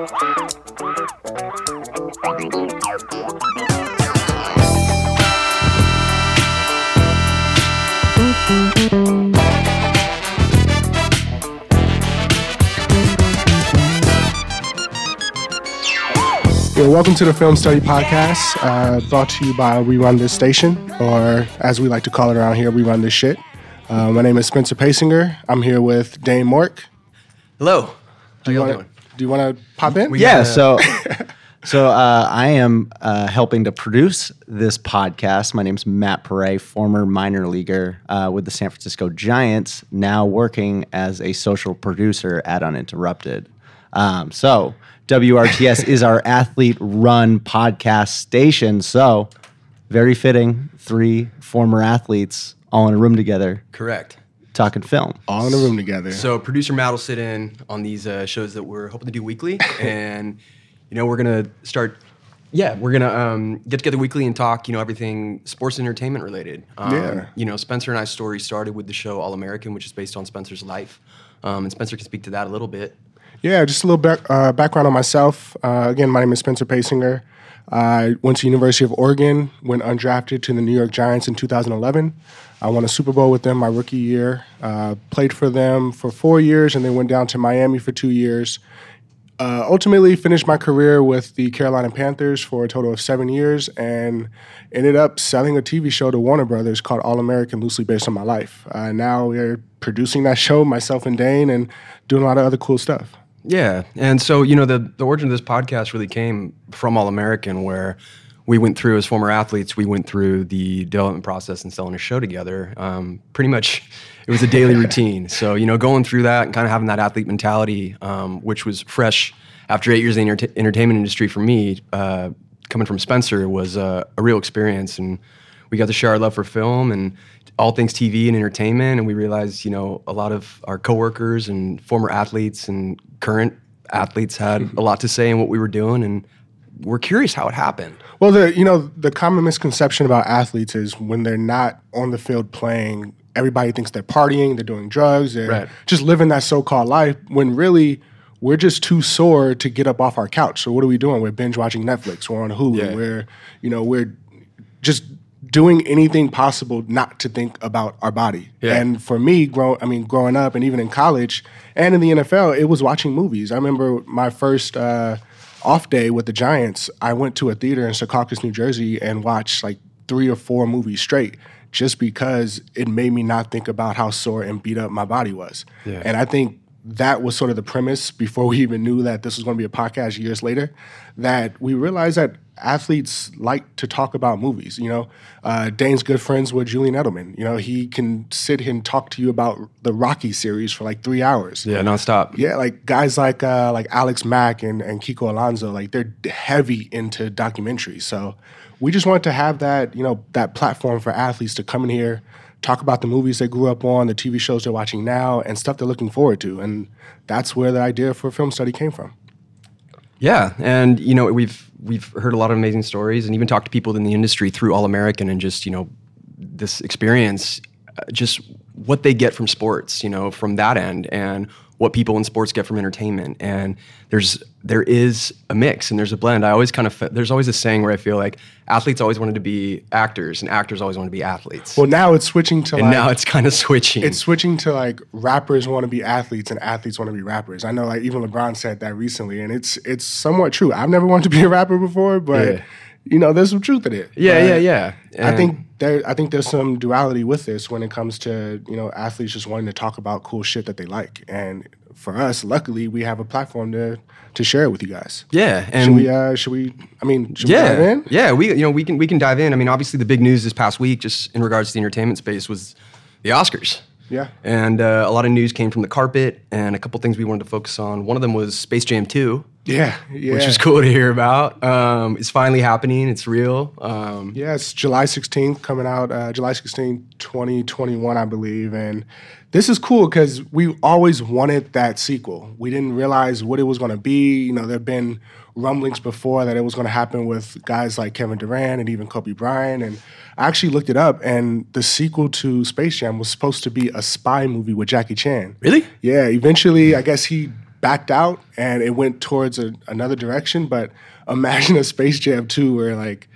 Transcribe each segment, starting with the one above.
Yeah, welcome to the Film Study Podcast, uh, brought to you by We Run This Station, or as we like to call it around here, We Run This Shit. Uh, my name is Spencer Paysinger. I'm here with Dane Mork. Hello. Do you want to do you want to pop in? We- yeah Yeah. so so uh, i am uh, helping to produce this podcast my name's matt Perret, former minor leaguer uh, with the san francisco giants now working as a social producer at uninterrupted um, so wrts is our athlete run podcast station so very fitting three former athletes all in a room together Correct. Talking film all in the room together. So producer Matt will sit in on these uh, shows that we're hoping to do weekly, and you know we're gonna start. Yeah, we're gonna um, get together weekly and talk. You know everything sports and entertainment related. Um, Yeah. You know Spencer and I's story started with the show All American, which is based on Spencer's life, um, and Spencer can speak to that a little bit. Yeah, just a little back, uh, background on myself. Uh, again, my name is Spencer Paysinger. I went to University of Oregon, went undrafted to the New York Giants in 2011. I won a Super Bowl with them my rookie year. Uh, played for them for four years, and then went down to Miami for two years. Uh, ultimately, finished my career with the Carolina Panthers for a total of seven years, and ended up selling a TV show to Warner Brothers called All American, loosely based on my life. Uh, now we're producing that show, myself and Dane, and doing a lot of other cool stuff. Yeah, and so you know the the origin of this podcast really came from All American, where we went through as former athletes, we went through the development process and selling a show together. Um, pretty much, it was a daily routine. So you know, going through that and kind of having that athlete mentality, um, which was fresh after eight years in the enter- entertainment industry for me, uh, coming from Spencer was uh, a real experience, and we got to share our love for film and all things TV and entertainment. And we realized, you know, a lot of our coworkers and former athletes and current athletes had a lot to say in what we were doing, and we're curious how it happened. Well, the you know the common misconception about athletes is when they're not on the field playing, everybody thinks they're partying, they're doing drugs, they're Right. just living that so-called life. When really we're just too sore to get up off our couch. So what are we doing? We're binge watching Netflix. We're on Hulu. Yeah. We're you know we're just doing anything possible not to think about our body. Yeah. And for me, grow I mean, growing up and even in college and in the NFL, it was watching movies. I remember my first uh, off day with the Giants. I went to a theater in Secaucus, New Jersey, and watched like three or four movies straight, just because it made me not think about how sore and beat up my body was. Yeah. And I think that was sort of the premise before we even knew that this was going to be a podcast years later. That we realized that athletes like to talk about movies. You know, uh, Dane's good friends with Julian Edelman. You know, he can sit here and talk to you about the Rocky series for like three hours. Yeah, nonstop. Yeah, like guys like uh, like Alex Mack and, and Kiko Alonso, like they're heavy into documentaries. So we just wanted to have that, you know, that platform for athletes to come in here, talk about the movies they grew up on, the TV shows they're watching now, and stuff they're looking forward to. And that's where the idea for film study came from. Yeah, and you know we've we've heard a lot of amazing stories, and even talked to people in the industry through All American, and just you know this experience, uh, just what they get from sports, you know, from that end, and what people in sports get from entertainment. And there's there is a mix, and there's a blend. I always kind of there's always a saying where I feel like athletes always wanted to be actors, and actors always want to be athletes. Well, now it's switching to and like now it's kind of switching. it's switching to like rappers want to be athletes and athletes want to be rappers. I know like even LeBron said that recently, and it's it's somewhat true. I've never wanted to be a rapper before, but Yeah. you know, there's some truth in it. yeah, But yeah, yeah. I think there I think there's some duality with this when it comes to, you know, athletes just wanting to talk about cool shit that they like. And for us, luckily we have a platform to to share it with you guys. yeah, and Should we uh should we I mean should yeah, we dive in? Yeah, we you know we can we can dive in. I mean, obviously the big news this past week, just in regards to the entertainment space, was the Oscars. Yeah. And uh, a lot of news came from the carpet, and a couple things we wanted to focus on. One of them was Space Jam 2, Yeah. Yeah. which was cool to hear about. Um, it's finally happening. It's real. Um, Yeah, it's July 16th coming out, uh, July 16th, 2021, I believe. And this is cool because we always wanted that sequel. We didn't realize what it was going to be. You know, there have been rumblings before that it was going to happen with guys like Kevin Durant and even Kobe Bryant. And I actually looked it up, and the sequel to Space Jam was supposed to be a spy movie with Jackie Chan. Really? Yeah, eventually, I guess he backed out and it went towards a, another direction. But imagine a Space Jam 2 where like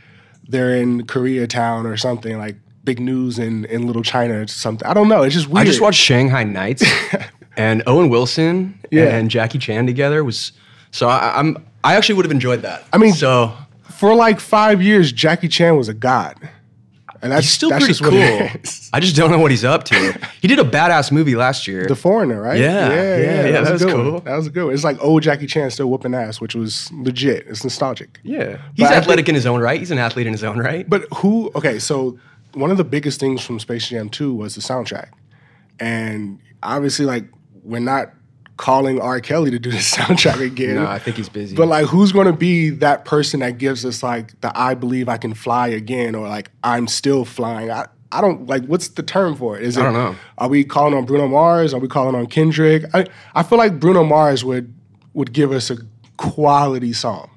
they're in Koreatown or something like big news in, in Little China or something. I don't know. It's just weird. I just watched Shanghai Nights, and Owen Wilson Yeah. and Jackie Chan together was. So I, I'm. I actually would have enjoyed that. I mean- so For like five years, Jackie Chan was a god. And that's he's still that's pretty just cool. I just don't know what he's up to. He did a badass movie last year. The Foreigner, right? Yeah, yeah, yeah, that a was cool. One. That was good one. It's like old Jackie Chan still whooping ass, which was legit. It's nostalgic. yeah, he's But athletic think- in his own right. He's an athlete in his own right. But who? Okay, so one of the biggest things from Space Jam 2 was the soundtrack, and obviously, like we're not calling R. Kelly to do the soundtrack again. No, I think he's busy. But like, who's going to be that person that gives us like the "I believe I can fly again" or like "I'm still flying"? I I don't like. What's the term for it? Is it? I don't know. Are we calling on Bruno Mars? Are we calling on Kendrick? I I feel like Bruno Mars would would give us a quality song.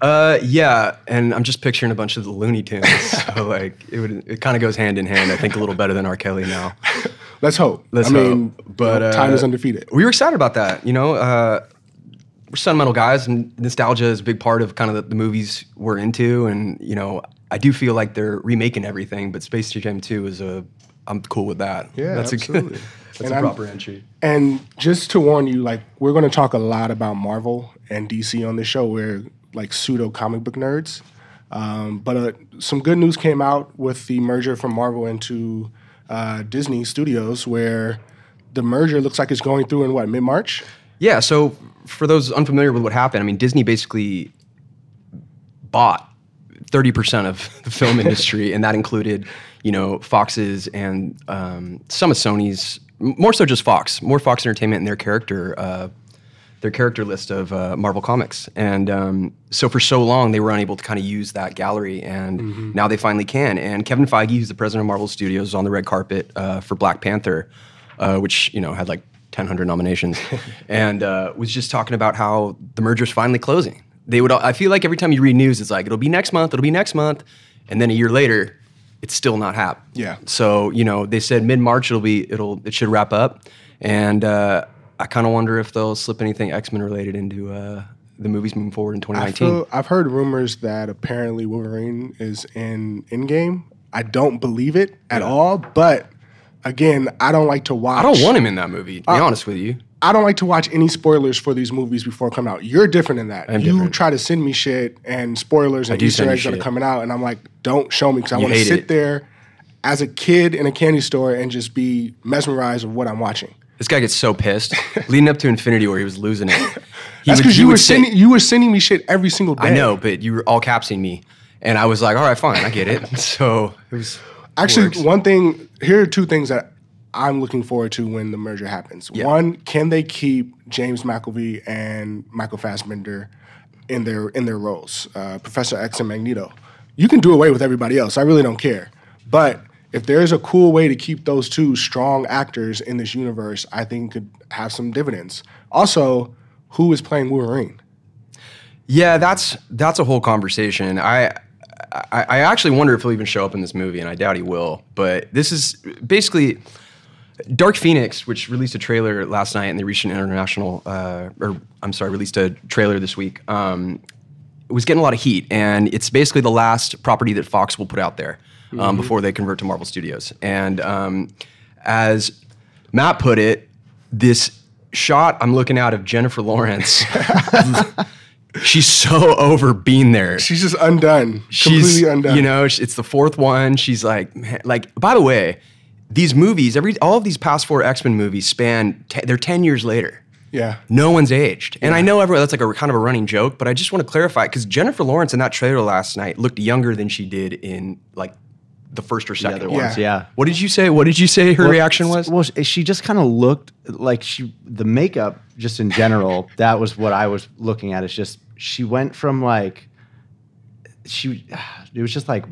Uh, yeah, and I'm just picturing a bunch of the Looney Tunes. so like, it would. It kind of goes hand in hand. I think a little better than R. Kelly now. Let's hope. Let's I mean. But, you know, time uh, is undefeated. We were excited about that. You know, uh, we're sentimental guys, and nostalgia is a big part of kind of the, the movies we're into. And you know, I do feel like they're remaking everything, but Space Jam 2 is a. I'm cool with that. Yeah, that's absolutely. a that's And a I'm- proper entry. And just to warn you, like we're going to talk a lot about Marvel and DC on this show. We're like pseudo comic book nerds. Um, but uh, some good news came out with the merger from Marvel into uh, Disney Studios, where the merger looks like it's going through in what mid March. Yeah. So for those unfamiliar with what happened, I mean, Disney basically bought 30% of the film industry, and that included, you know, Fox's and um, some of Sony's, more so just Fox, more Fox Entertainment and their character, uh, their character list of uh, Marvel comics. And um, so for so long, they were unable to kind of use that gallery, and now they finally can. And Kevin Feige, who's the president of Marvel Studios, is on the red carpet uh, for Black Panther, uh, which you know had like 1,000 nominations, and uh, was just talking about how the merger's finally closing. They would. I feel like every time you read news, it's like it'll be next month, it'll be next month, and then a year later, it's still not happening. Yeah. So you know, they said mid March it'll be it'll it should wrap up, and uh, I kind of wonder if they'll slip anything X Men related into uh, the movies moving forward in I 2019. feel I've heard rumors that apparently Wolverine is in Endgame. I don't believe it at all, but again, I don't like to watch. I don't want him in that movie. To Uh, be honest with you, I don't like to watch any spoilers for these movies before coming out. You're different in that. I'm you different. try to send me shit and spoilers and Easter eggs that are coming out, and I'm like, don't show me because I want to sit it. there as a kid in a candy store and just be mesmerized of what I'm watching. This guy gets so pissed leading up to Infinity War. He was losing it. He That's because you were sending you were sending me shit every single day. I know, but you were all capsing me, and I was like, all right, fine, I get it. So it was Actually, works. one thing here are two things that I'm looking forward to when the merger happens. One, can they keep James McAvoy and Michael Fassbender in their in their roles, uh, Professor X and Magneto? You can do away with everybody else. I really don't care. But if there's a cool way to keep those two strong actors in this universe, I think could have some dividends. Also, who is playing Wolverine? Yeah, that's that's a whole conversation. I, I I actually wonder if he'll even show up in this movie, and I doubt he will. But this is basically Dark Phoenix, which released a trailer last night, and they reached an international, uh, or I'm sorry, released a trailer this week. Um, it was getting a lot of heat, and it's basically the last property that Fox will put out there um, before they convert to Marvel Studios. And um, as Matt put it, this shot I'm looking at of Jennifer Lawrence, she's so over being there. She's just undone, She's, completely undone. you know, it's the fourth one. She's like, man, like. By the way, these movies, every all of these past four X Men movies span. Te- they're ten years later. yeah. No one's aged. And I know everyone, that's like a kind of a running joke, but I just want to clarify because Jennifer Lawrence in that trailer last night looked younger than she did in like the first or second other ones, yeah. What did you say? What did you say her reaction was? Well, she- she just kind of looked like she the makeup just in general. that was what I was looking at. It's just she went from like she it was just like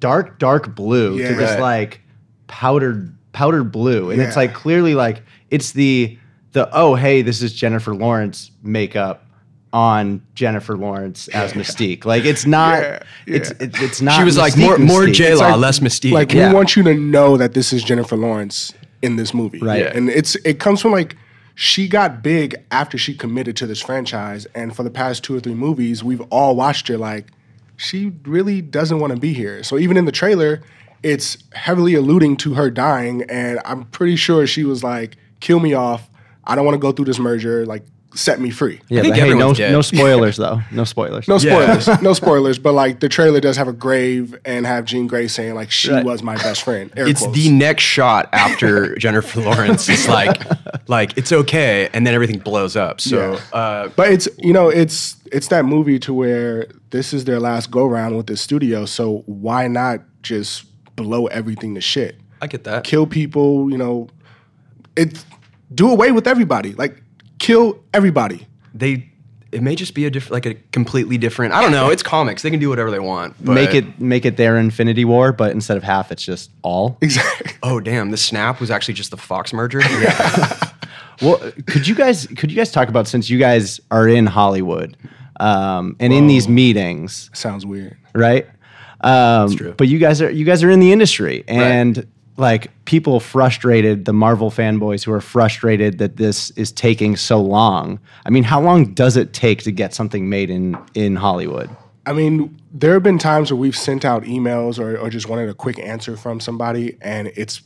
dark dark blue Yeah. to just like powdered powdered blue, and it's like clearly like it's the the oh hey this is Jennifer Lawrence makeup on Jennifer Lawrence as Mystique. Like it's not Yeah, it's yeah. it, it's not. she was like Mystique more more Mystique. J Law, like- less Mystique. Like Yeah. we want you to know that this is Jennifer Lawrence in this movie, Right. Yeah. And it's it comes from like she got big after she committed to this franchise. And for the past two or three movies, we've all watched her like, she really doesn't want to be here. So even in the trailer, it's heavily alluding to her dying. And I'm pretty sure she was like, kill me off. I don't want to go through this merger. Like, set me free. Yeah, think but hey, no, dead. no spoilers though. No spoilers. No Yeah. spoilers. no spoilers. But like the trailer does have a grave and have Jean Grey saying like she Right. was my best friend. Air it's quotes. the next shot after Jennifer Lawrence. It's like, like it's okay, and then everything blows up. So, Yeah. uh, But it's you know it's it's that movie to where this is their last go round with the studio. So why not just blow everything to shit? I get that. Kill people. You know, it do away with everybody. Like kill everybody. They, it may just be a different, like a completely different. I don't know. It's comics. They can do whatever they want. But, make it make it their Infinity War, but instead of half, it's just all. Exactly. Oh damn! The snap was actually just the Fox merger. Yeah. Well, could you guys could you guys talk about since you guys are in Hollywood um, and in these meetings, Sounds weird. right? Um, true. But you guys are you guys are in the industry and like people frustrated, the Marvel fanboys who are frustrated that this is taking so long. I mean, how long does it take to get something made in in Hollywood? I mean, there have been times where we've sent out emails or, or just wanted a quick answer from somebody, and it's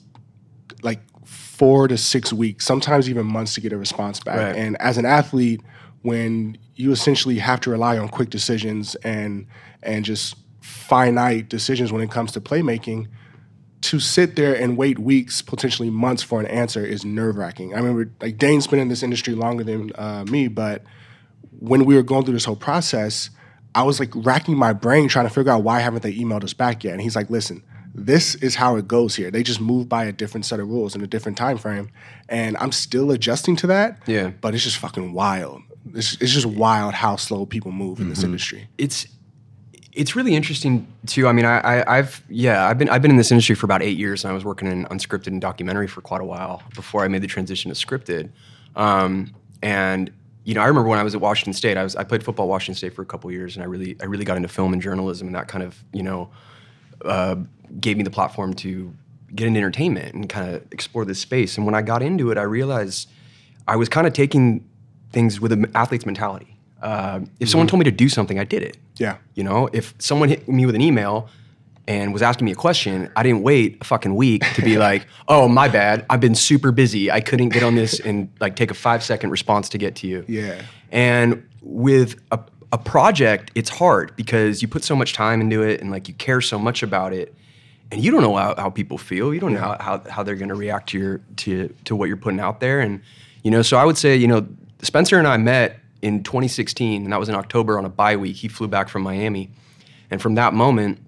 like four to six weeks, sometimes even months to get a response back. Right. And as an athlete, when you essentially have to rely on quick decisions and and just finite decisions when it comes to playmaking, to sit there and wait weeks, potentially months for an answer is nerve wracking. I remember like Dane's been in this industry longer than uh, me, but when we were going through this whole process, I was like racking my brain trying to figure out why haven't they emailed us back yet? And he's like, listen, this is how it goes here. They just move by a different set of rules in a different time frame. And I'm still adjusting to that. Yeah. But it's just fucking wild. It's, it's just wild how slow people move in this industry. it's it's really interesting too. I mean, I, I I've yeah, I've been I've been in this industry for about eight years, and I was working in unscripted and documentary for quite a while before I made the transition to scripted. Um, and you know, I remember when I was at Washington State, I was I played football at Washington State for a couple years, and I really I really got into film and journalism, and that kind of you know uh, gave me the platform to get into entertainment and kind of explore this space. And when I got into it, I realized I was kind of taking things with an athlete's mentality. Uh, if someone told me to do something, I did it. Yeah. You know, if someone hit me with an email and was asking me a question, I didn't wait a fucking week to be like, "Oh, my bad. I've been super busy. I couldn't get on this and like take a 5-second response to get to you." Yeah. And with a, a project, it's hard because you put so much time into it and like you care so much about it, and you don't know how, how people feel. You don't know how, how, how they're going to react to your to to what you're putting out there. And you know, so I would say, you know, Spencer and I met in 2016, and that was in October on a bye week. He flew back from Miami, and from that moment,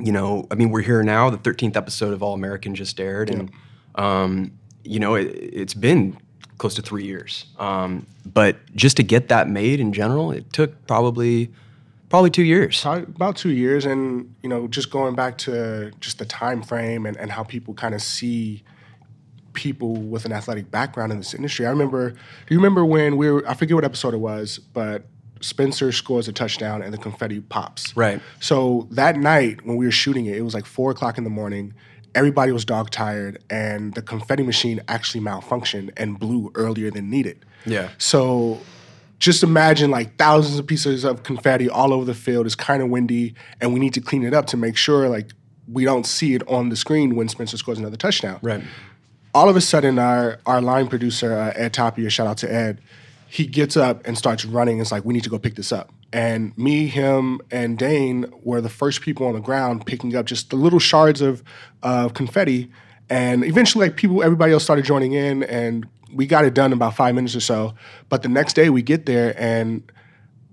you know, I mean, we're here now. The 13th episode of All American just aired, and um, you know, it, it's been close to three years. Um, but just to get that made in general, it took probably probably two years. About two years and you know just going back to just the time frame and, and how people kind of see people with an athletic background in this industry i remember do you remember when we were i forget what episode it was but spencer scores a touchdown and the confetti pops Right. so that night when we were shooting it it was like four o'clock in the morning everybody was dog tired and the confetti machine actually malfunctioned and blew earlier than needed Yeah. so just imagine like thousands of pieces of confetti all over the field. It's kind of windy, and we need to clean it up to make sure like we don't see it on the screen when Spencer scores another touchdown. Right. All of a sudden, our our line producer uh, Ed Tapia, shout out to Ed, he gets up and starts running. It's like we need to go pick this up. And me, him, and Dane were the first people on the ground picking up just the little shards of of confetti. And eventually, like people, everybody else started joining in, and we got it done in about five minutes or so. But the next day, we get there, and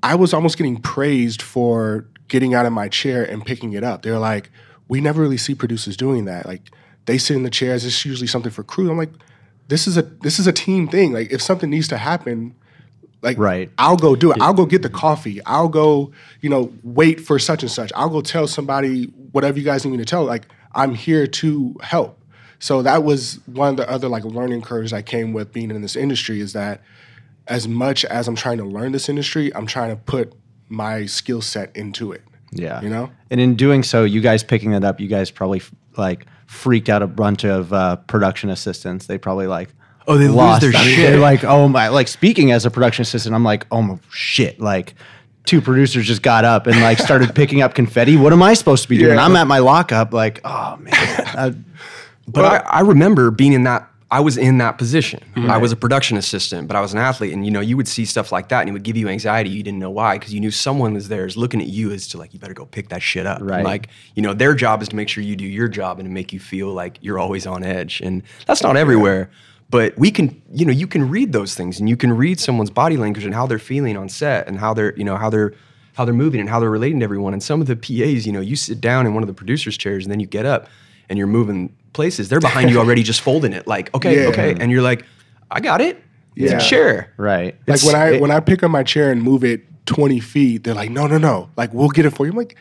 I was almost getting praised for getting out of my chair and picking it up. They're like, we never really see producers doing that. Like they sit in the chairs. It's usually something for crew. I'm like, this is a this is a team thing. Like if something needs to happen, like Right. I'll go do it. I'll go get the coffee. I'll go, you know, wait for such and such. I'll go tell somebody whatever you guys need me to tell. Like I'm here to help. So that was one of the other like learning curves I came with being in this industry is that as much as I'm trying to learn this industry, I'm trying to put my skill set into it. Yeah. You know? And in doing so, you guys picking it up, you guys probably like freaked out a bunch of uh, production assistants. They probably like, Oh, they lost. their I mean, shit. They're like, oh my, like speaking as a production assistant, I'm like, oh my shit, like. Two producers just got up and like started picking up confetti. What am I supposed to be doing? Yeah. I'm at my lockup, like, oh man, I- But I, I remember being in that. I was in that position. Mm-hmm. I was a production assistant, but I was an athlete, and you know, you would see stuff like that, and it would give you anxiety. You didn't know why, because you knew someone was there, is looking at you as to like, you better go pick that shit up. And, Right. like, you know, their job is to make sure you do your job and to make you feel like you're always on edge, and that's not everywhere. But we can, you know, you can read those things, and you can read someone's body language and how they're feeling on set, and how they're, you know, how they're how they're moving and how they're relating to everyone. And some of the PAs, you know, you sit down in one of the producers' chairs and then you get up and you're moving places. They're behind you already just folding it. Like, okay, Yeah. okay. And you're like, I got it. It's Yeah. a chair. right. Like It's- when I it- when I pick up my chair and move it 20 feet, they're like, no, no, no. Like we'll get it for you. I'm like,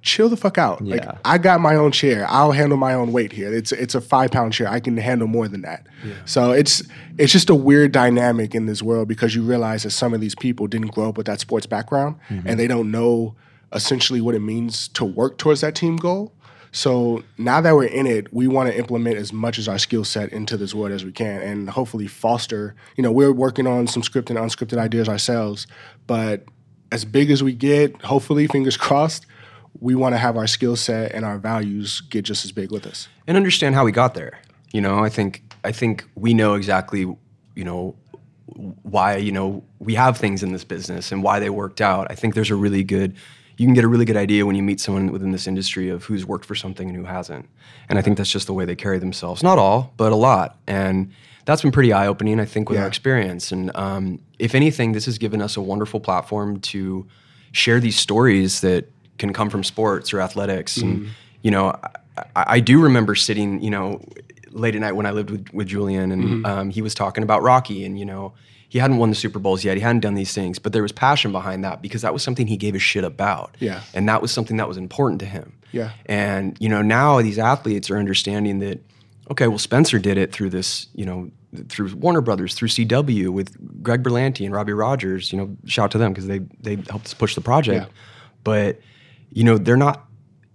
chill the fuck out. Like I got my own chair. I'll handle my own weight here. It's it's a five pound chair. I can handle more than that. So it's it's just a weird dynamic in this world because you realize that some of these people didn't grow up with that sports background mm-hmm. and they don't know essentially what it means to work towards that team goal. So now that we're in it, we want to implement as much as our skill set into this world as we can, and hopefully foster. You know, we're working on some scripted and unscripted ideas ourselves, but as big as we get, hopefully, fingers crossed, we want to have our skill set and our values get just as big with us. and understand how we got there. You know, I think I think we know exactly, you know, why you know we have things in this business and why they worked out. I think there's a really good you can get a really good idea when you meet someone within this industry of who's worked for something and who hasn't. And I think that's just the way they carry themselves. Not all, but a lot. And that's been pretty eye opening, I think, with our experience. And um, if anything, this has given us a wonderful platform to share these stories that can come from sports or athletics. And, you know, I, I do remember sitting, you know, late at night when I lived with, with Julian and um, he was talking about Rocky and, you know, he hadn't won the Super Bowls yet. He hadn't done these things, but there was passion behind that because that was something he gave a shit about. Yeah. And that was something that was important to him. Yeah. And, you know, now these athletes are understanding that, okay, well, Spencer did it through this, you know, through Warner Brothers, through CW with Greg Berlanti and Robbie Rogers, you know, shout out to them because they, they helped us push the project. Yeah. But, you know, they're not,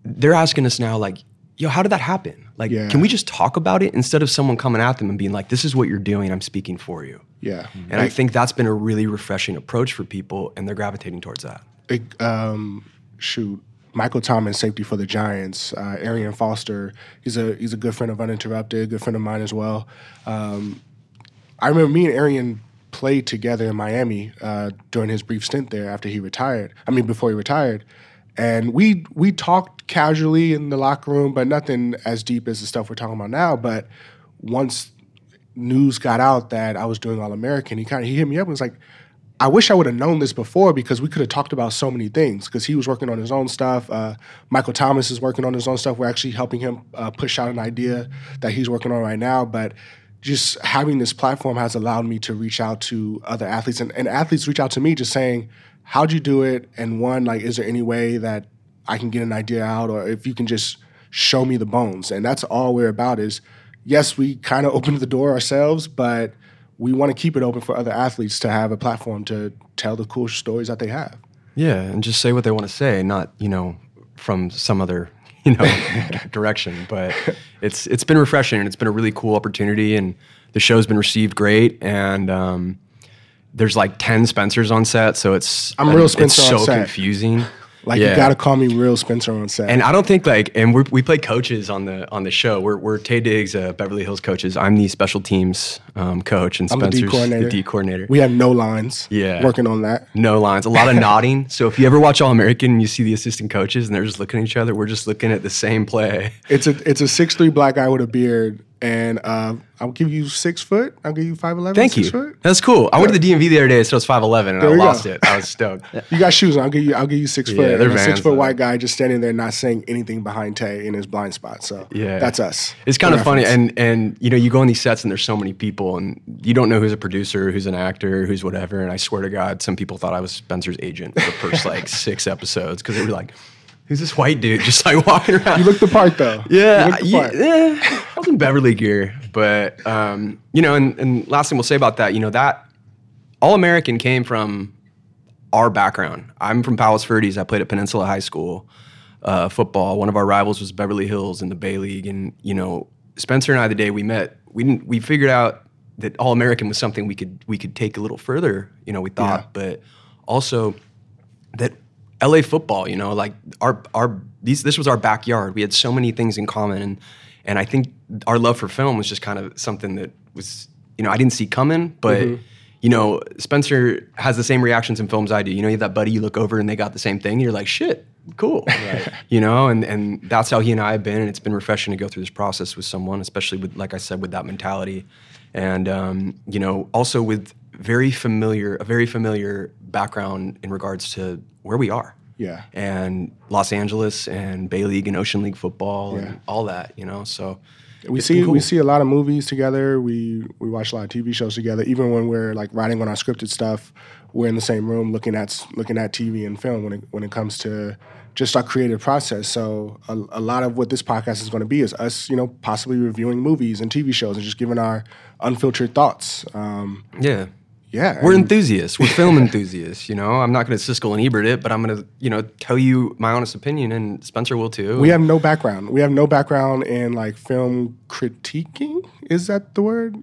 they're asking us now, like, yo, how did that happen? Like, Yeah. can we just talk about it instead of someone coming at them and being like, this is what you're doing, I'm speaking for you. Yeah. And I think that's been a really refreshing approach for people, and they're gravitating towards that. Like, um, shoot, Michael Thomas, safety for the Giants. Uh, Arian Foster, he's a he's a good friend of Uninterrupted, good friend of mine as well. Um, I remember me and Arian played together in Miami uh, during his brief stint there after he retired. I mean, before he retired, and we we talked casually in the locker room, but nothing as deep as the stuff we're talking about now. But once news got out that I was doing All American, he kind of he hit me up and was like, I wish I would have known this before because we could have talked about so many things. Because he was working on his own stuff. Uh, Michael Thomas is working on his own stuff. We're actually helping him uh, push out an idea that he's working on right now. But just having this platform has allowed me to reach out to other athletes, and, and athletes reach out to me just saying, "How'd you do it?" And one, like, is there any way that I can get an idea out, or if you can just show me the bones? And that's all we're about. Is yes, we kind of opened the door ourselves, but we want to keep it open for other athletes to have a platform to tell the cool stories that they have. Yeah, and just say what they want to say, not you know from some other you know direction. But it's it's been refreshing and it's been a really cool opportunity, and the show's been received great. And um, there's like ten Spencers on set, so it's I'm real it's Spencer on so set. confusing. Like Yeah. you got to call me real Spencer on set. And I don't think like, and we're, we play coaches on the on the show. We're, we're Taye Diggs, uh, Beverly Hills coaches. I'm the special teams um, coach, and I'm the D coordinator. the D coordinator. we have no lines. Yeah. working on that. no lines, a lot of nodding. So if you ever watch All American, and you see the assistant coaches and they're just looking at each other. We're just looking at the same play. It's a it's a six three black guy with a beard, and uh, I'll give you six foot. I'll give you five eleven. Thank six you. Foot. That's cool. I went to the DMV the other day. so said it was five eleven, and There I we go. lost it. I was stoked. You got shoes on. I'll give you. I'll give you six Yeah, foot. they're a six foot white guy just standing there, not saying anything behind Taye in his blind spot. So Yeah, that's us. It's kind For of funny, and and you know, you go on these sets and there's so many people, and you don't know who's a producer, who's an actor, who's whatever. And I swear to God, some people thought I was Spencer's agent for the first like six episodes because they were like, "Who's this white dude just like walking around?" you look the part though. Yeah, you look the part. yeah. I was in Beverly gear, but um, you know, and, and last thing we'll say about that, you know, that All American came from our background. I'm from Palos Verdes. I played at Peninsula High School uh, football. One of our rivals was Beverly Hills in the Bay League, and you know, Spencer and I, the day we met, we didn't. We figured out that All American was something we could we could take a little further. You know, we thought, Yeah. but also that LA football, you know, like our our these this was our backyard. We had so many things in common and and I think our love for film was just kind of something that was you know, I didn't see coming, but Mm-hmm. you know, Spencer has the same reactions in films I do. You know, you have that buddy you look over and they got the same thing. You're like, shit, cool. You know, and and that's how he and I have been, and it's been refreshing to go through this process with someone, especially with like I said, with that mentality. And um, you know, also with very familiar, a very familiar background in regards to where we are. Yeah. And Los Angeles and Bay League and Ocean League football Yeah. and all that, you know. So we see cool. we see a lot of movies together. We we watch a lot of TV shows together. Even when we're like writing on our scripted stuff, we're in the same room looking at looking at TV and film when it when it comes to just our creative process. So a, a lot of what this podcast is going to be is us, you know, possibly reviewing movies and TV shows and just giving our unfiltered thoughts. Um, yeah. Yeah, We're and- enthusiasts. We're film enthusiasts. You know, I'm not going to Siskel and Ebert it, but I'm going to, you know, tell you my honest opinion, and Spencer will too. We have no background. We have no background in like film critiquing. Is that the word?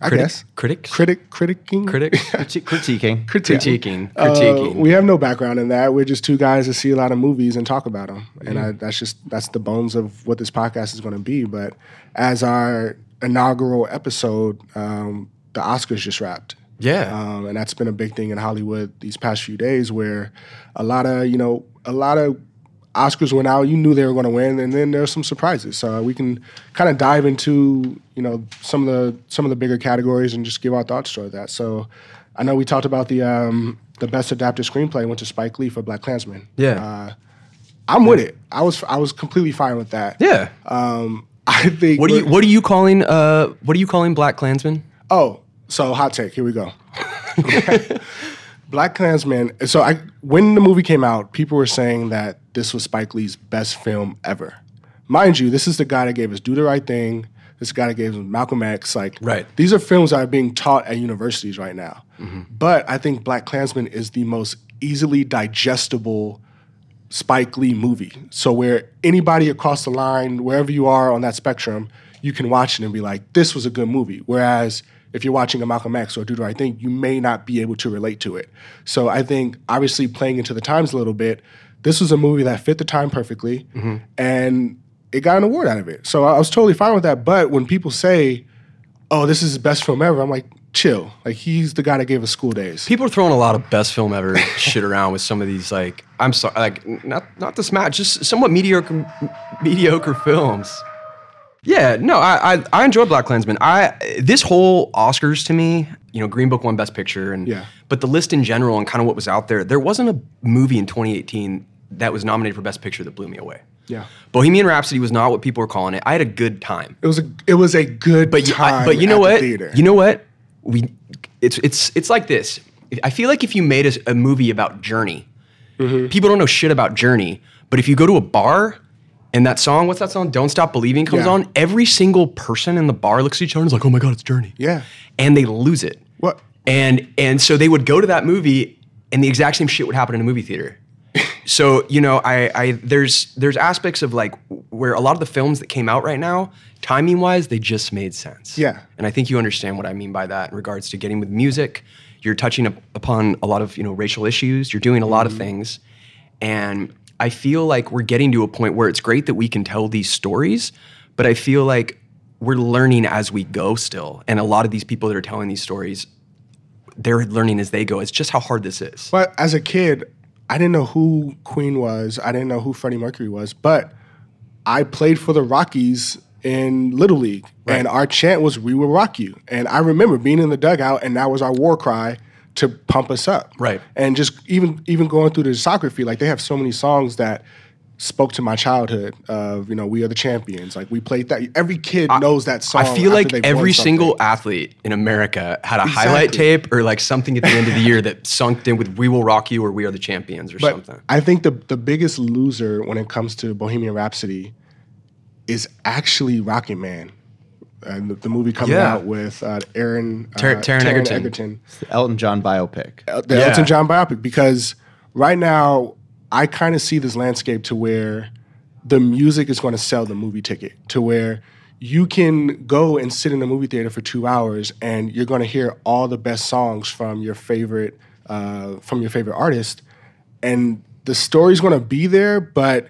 I Critic- guess critics? critic critiquing critics, Criti- critiquing. critiquing, Uh, critiquing. we have no background in that. We're just two guys that see a lot of movies and talk about them, and I, that's just that's the bones of what this podcast is going to be. But as our inaugural episode, um, the Oscars just wrapped. Yeah, Um, and that's been a big thing in Hollywood these past few days, where a lot of you know a lot of Oscars went out. You knew they were going to win, and then there's some surprises. So we can kind of dive into you know some of the some of the bigger categories and just give our thoughts toward that. So I know we talked about the um, the best adapted screenplay went to Spike Lee for Black Klansman. Yeah. uh, I'm with it. I was I was completely fine with that. yeah. Um, I think. what are you What are you calling? Uh, what are you calling Black Klansman? Oh, so hot take. Here we go. Black Klansman. So I, when the movie came out, people were saying that this was Spike Lee's best film ever. Mind you, this is the guy that gave us Do the Right Thing. This guy that gave us Malcolm X. Like, Right. these are films that are being taught at universities right now. Mm-hmm. But I think Black Klansman is the most easily digestible Spike Lee movie. So where anybody across the line, wherever you are on that spectrum, you can watch it and be like, this was a good movie. Whereas if you're watching a Malcolm X or Do the Right Thing, you may not be able to relate to it. So I think obviously playing into the times a little bit, this was a movie that fit the time perfectly mm-hmm. and it got an award out of it. So I was totally fine with that. But when people say, oh, this is the best film ever, I'm like, chill. Like he's the guy that gave us School Daze. People are throwing a lot of best film ever shit around with some of these like I'm sorry, like not not to smash, just somewhat mediocre mediocre films. Yeah, no, I I, I enjoy Black Klansman. I this whole Oscars to me, you know, Green Book won Best Picture, and Yeah. but the list in general and kind of what was out there, there wasn't a movie in 2018 that was nominated for Best Picture that blew me away. Yeah. Bohemian Rhapsody was not what people were calling it. I had a good time. It was a it was a good But you, time I, but you know at the what? You know what? We it's it's it's like this. I feel like if you made a, a movie about Journey, Mm-hmm. people don't know shit about Journey. But if you go to a bar and that song, what's that song? Don't Stop Believing comes Yeah. on. Every single person in the bar looks at each other and is like, "Oh my god, it's Journey!" Yeah. and they lose it. What? And and so they would go to that movie, and the exact same shit would happen in a movie theater. so you know, I, I there's there's aspects of like where a lot of the films that came out right now, timing wise, they just made sense. Yeah. And I think you understand what I mean by that in regards to getting with music. You're touching up upon a lot of you know racial issues. You're doing a lot of mm-hmm. things, and I feel like we're getting to a point where it's great that we can tell these stories, but I feel like we're learning as we go still. And a lot of these people that are telling these stories, they're learning as they go. It's just how hard this is. But as a kid, I didn't know who Queen was. I didn't know who Freddie Mercury was. But I played for the Rockies in Little League, and our chant was "We will rock you." And I remember being in the dugout, and that was our war cry to pump us up. Right. And just even even going through the discography, like they have so many songs that spoke to my childhood of you know we are the champions like we played that every kid knows that song I feel like every single athlete in America had a highlight tape or like something at the end of the year that sunk in with "We will rock you" or "We are the champions" or But something. I think the the biggest loser when it comes to Bohemian Rhapsody is actually Rocket Man. And the, the movie coming Yeah. out with uh, Aaron uh, Tar- Taron Egerton. Elton John biopic. uh, the Yeah. Elton John biopic, because right now I kind of see this landscape to where the music is going to sell the movie ticket, to where you can go and sit in a movie theater for two hours and you're going to hear all the best songs from your favorite uh, from your favorite artist and the story's going to be there but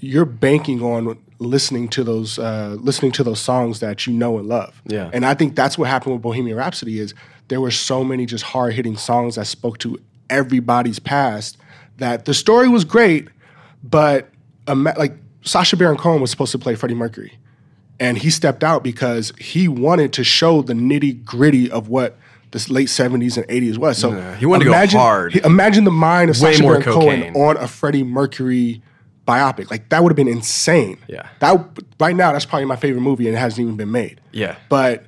you're banking on listening to those uh, listening to those songs that you know and love Yeah. and i think that's what happened with bohemian rhapsody is there were so many just hard-hitting songs that spoke to everybody's past that the story was great but ima- like Sacha Baron Cohen was supposed to play Freddie Mercury, and he stepped out because he wanted to show the nitty gritty of what the late seventies and eighties was. So Yeah, he wanted to go imagine, hard. imagine the mind of Way Sacha Baron. Cohen on a Freddie Mercury biopic. Like that would have been insane. Yeah. that right now that's probably my favorite movie, and it hasn't even been made. Yeah. but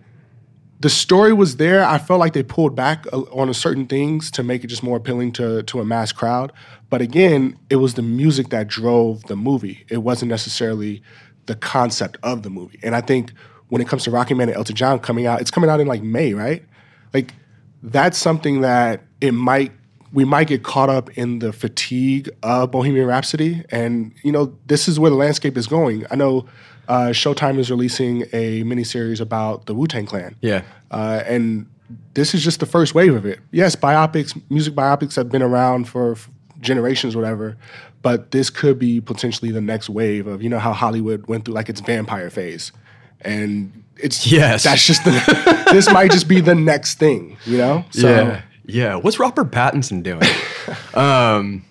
the story was there. I felt like they pulled back on certain things to make it just more appealing to to a mass crowd. But again, it was the music that drove the movie. It wasn't necessarily the concept of the movie. And I think when it comes to Rocky Man and Elton John coming out, it's coming out in like May, right? Like that's something that it might we might get caught up in the fatigue of Bohemian Rhapsody, and you know this is where the landscape is going. I know uh, Showtime is releasing a miniseries about the Wu Tang Clan, Yeah. uh, and this is just the first wave of it. Yes, biopics, music biopics have been around for f- generations, whatever, but this could be potentially the next wave of you know how Hollywood went through like its vampire phase, and it's Yes. that's just the this might just be the next thing, you know? So yeah. Yeah. What's Robert Pattinson doing? um,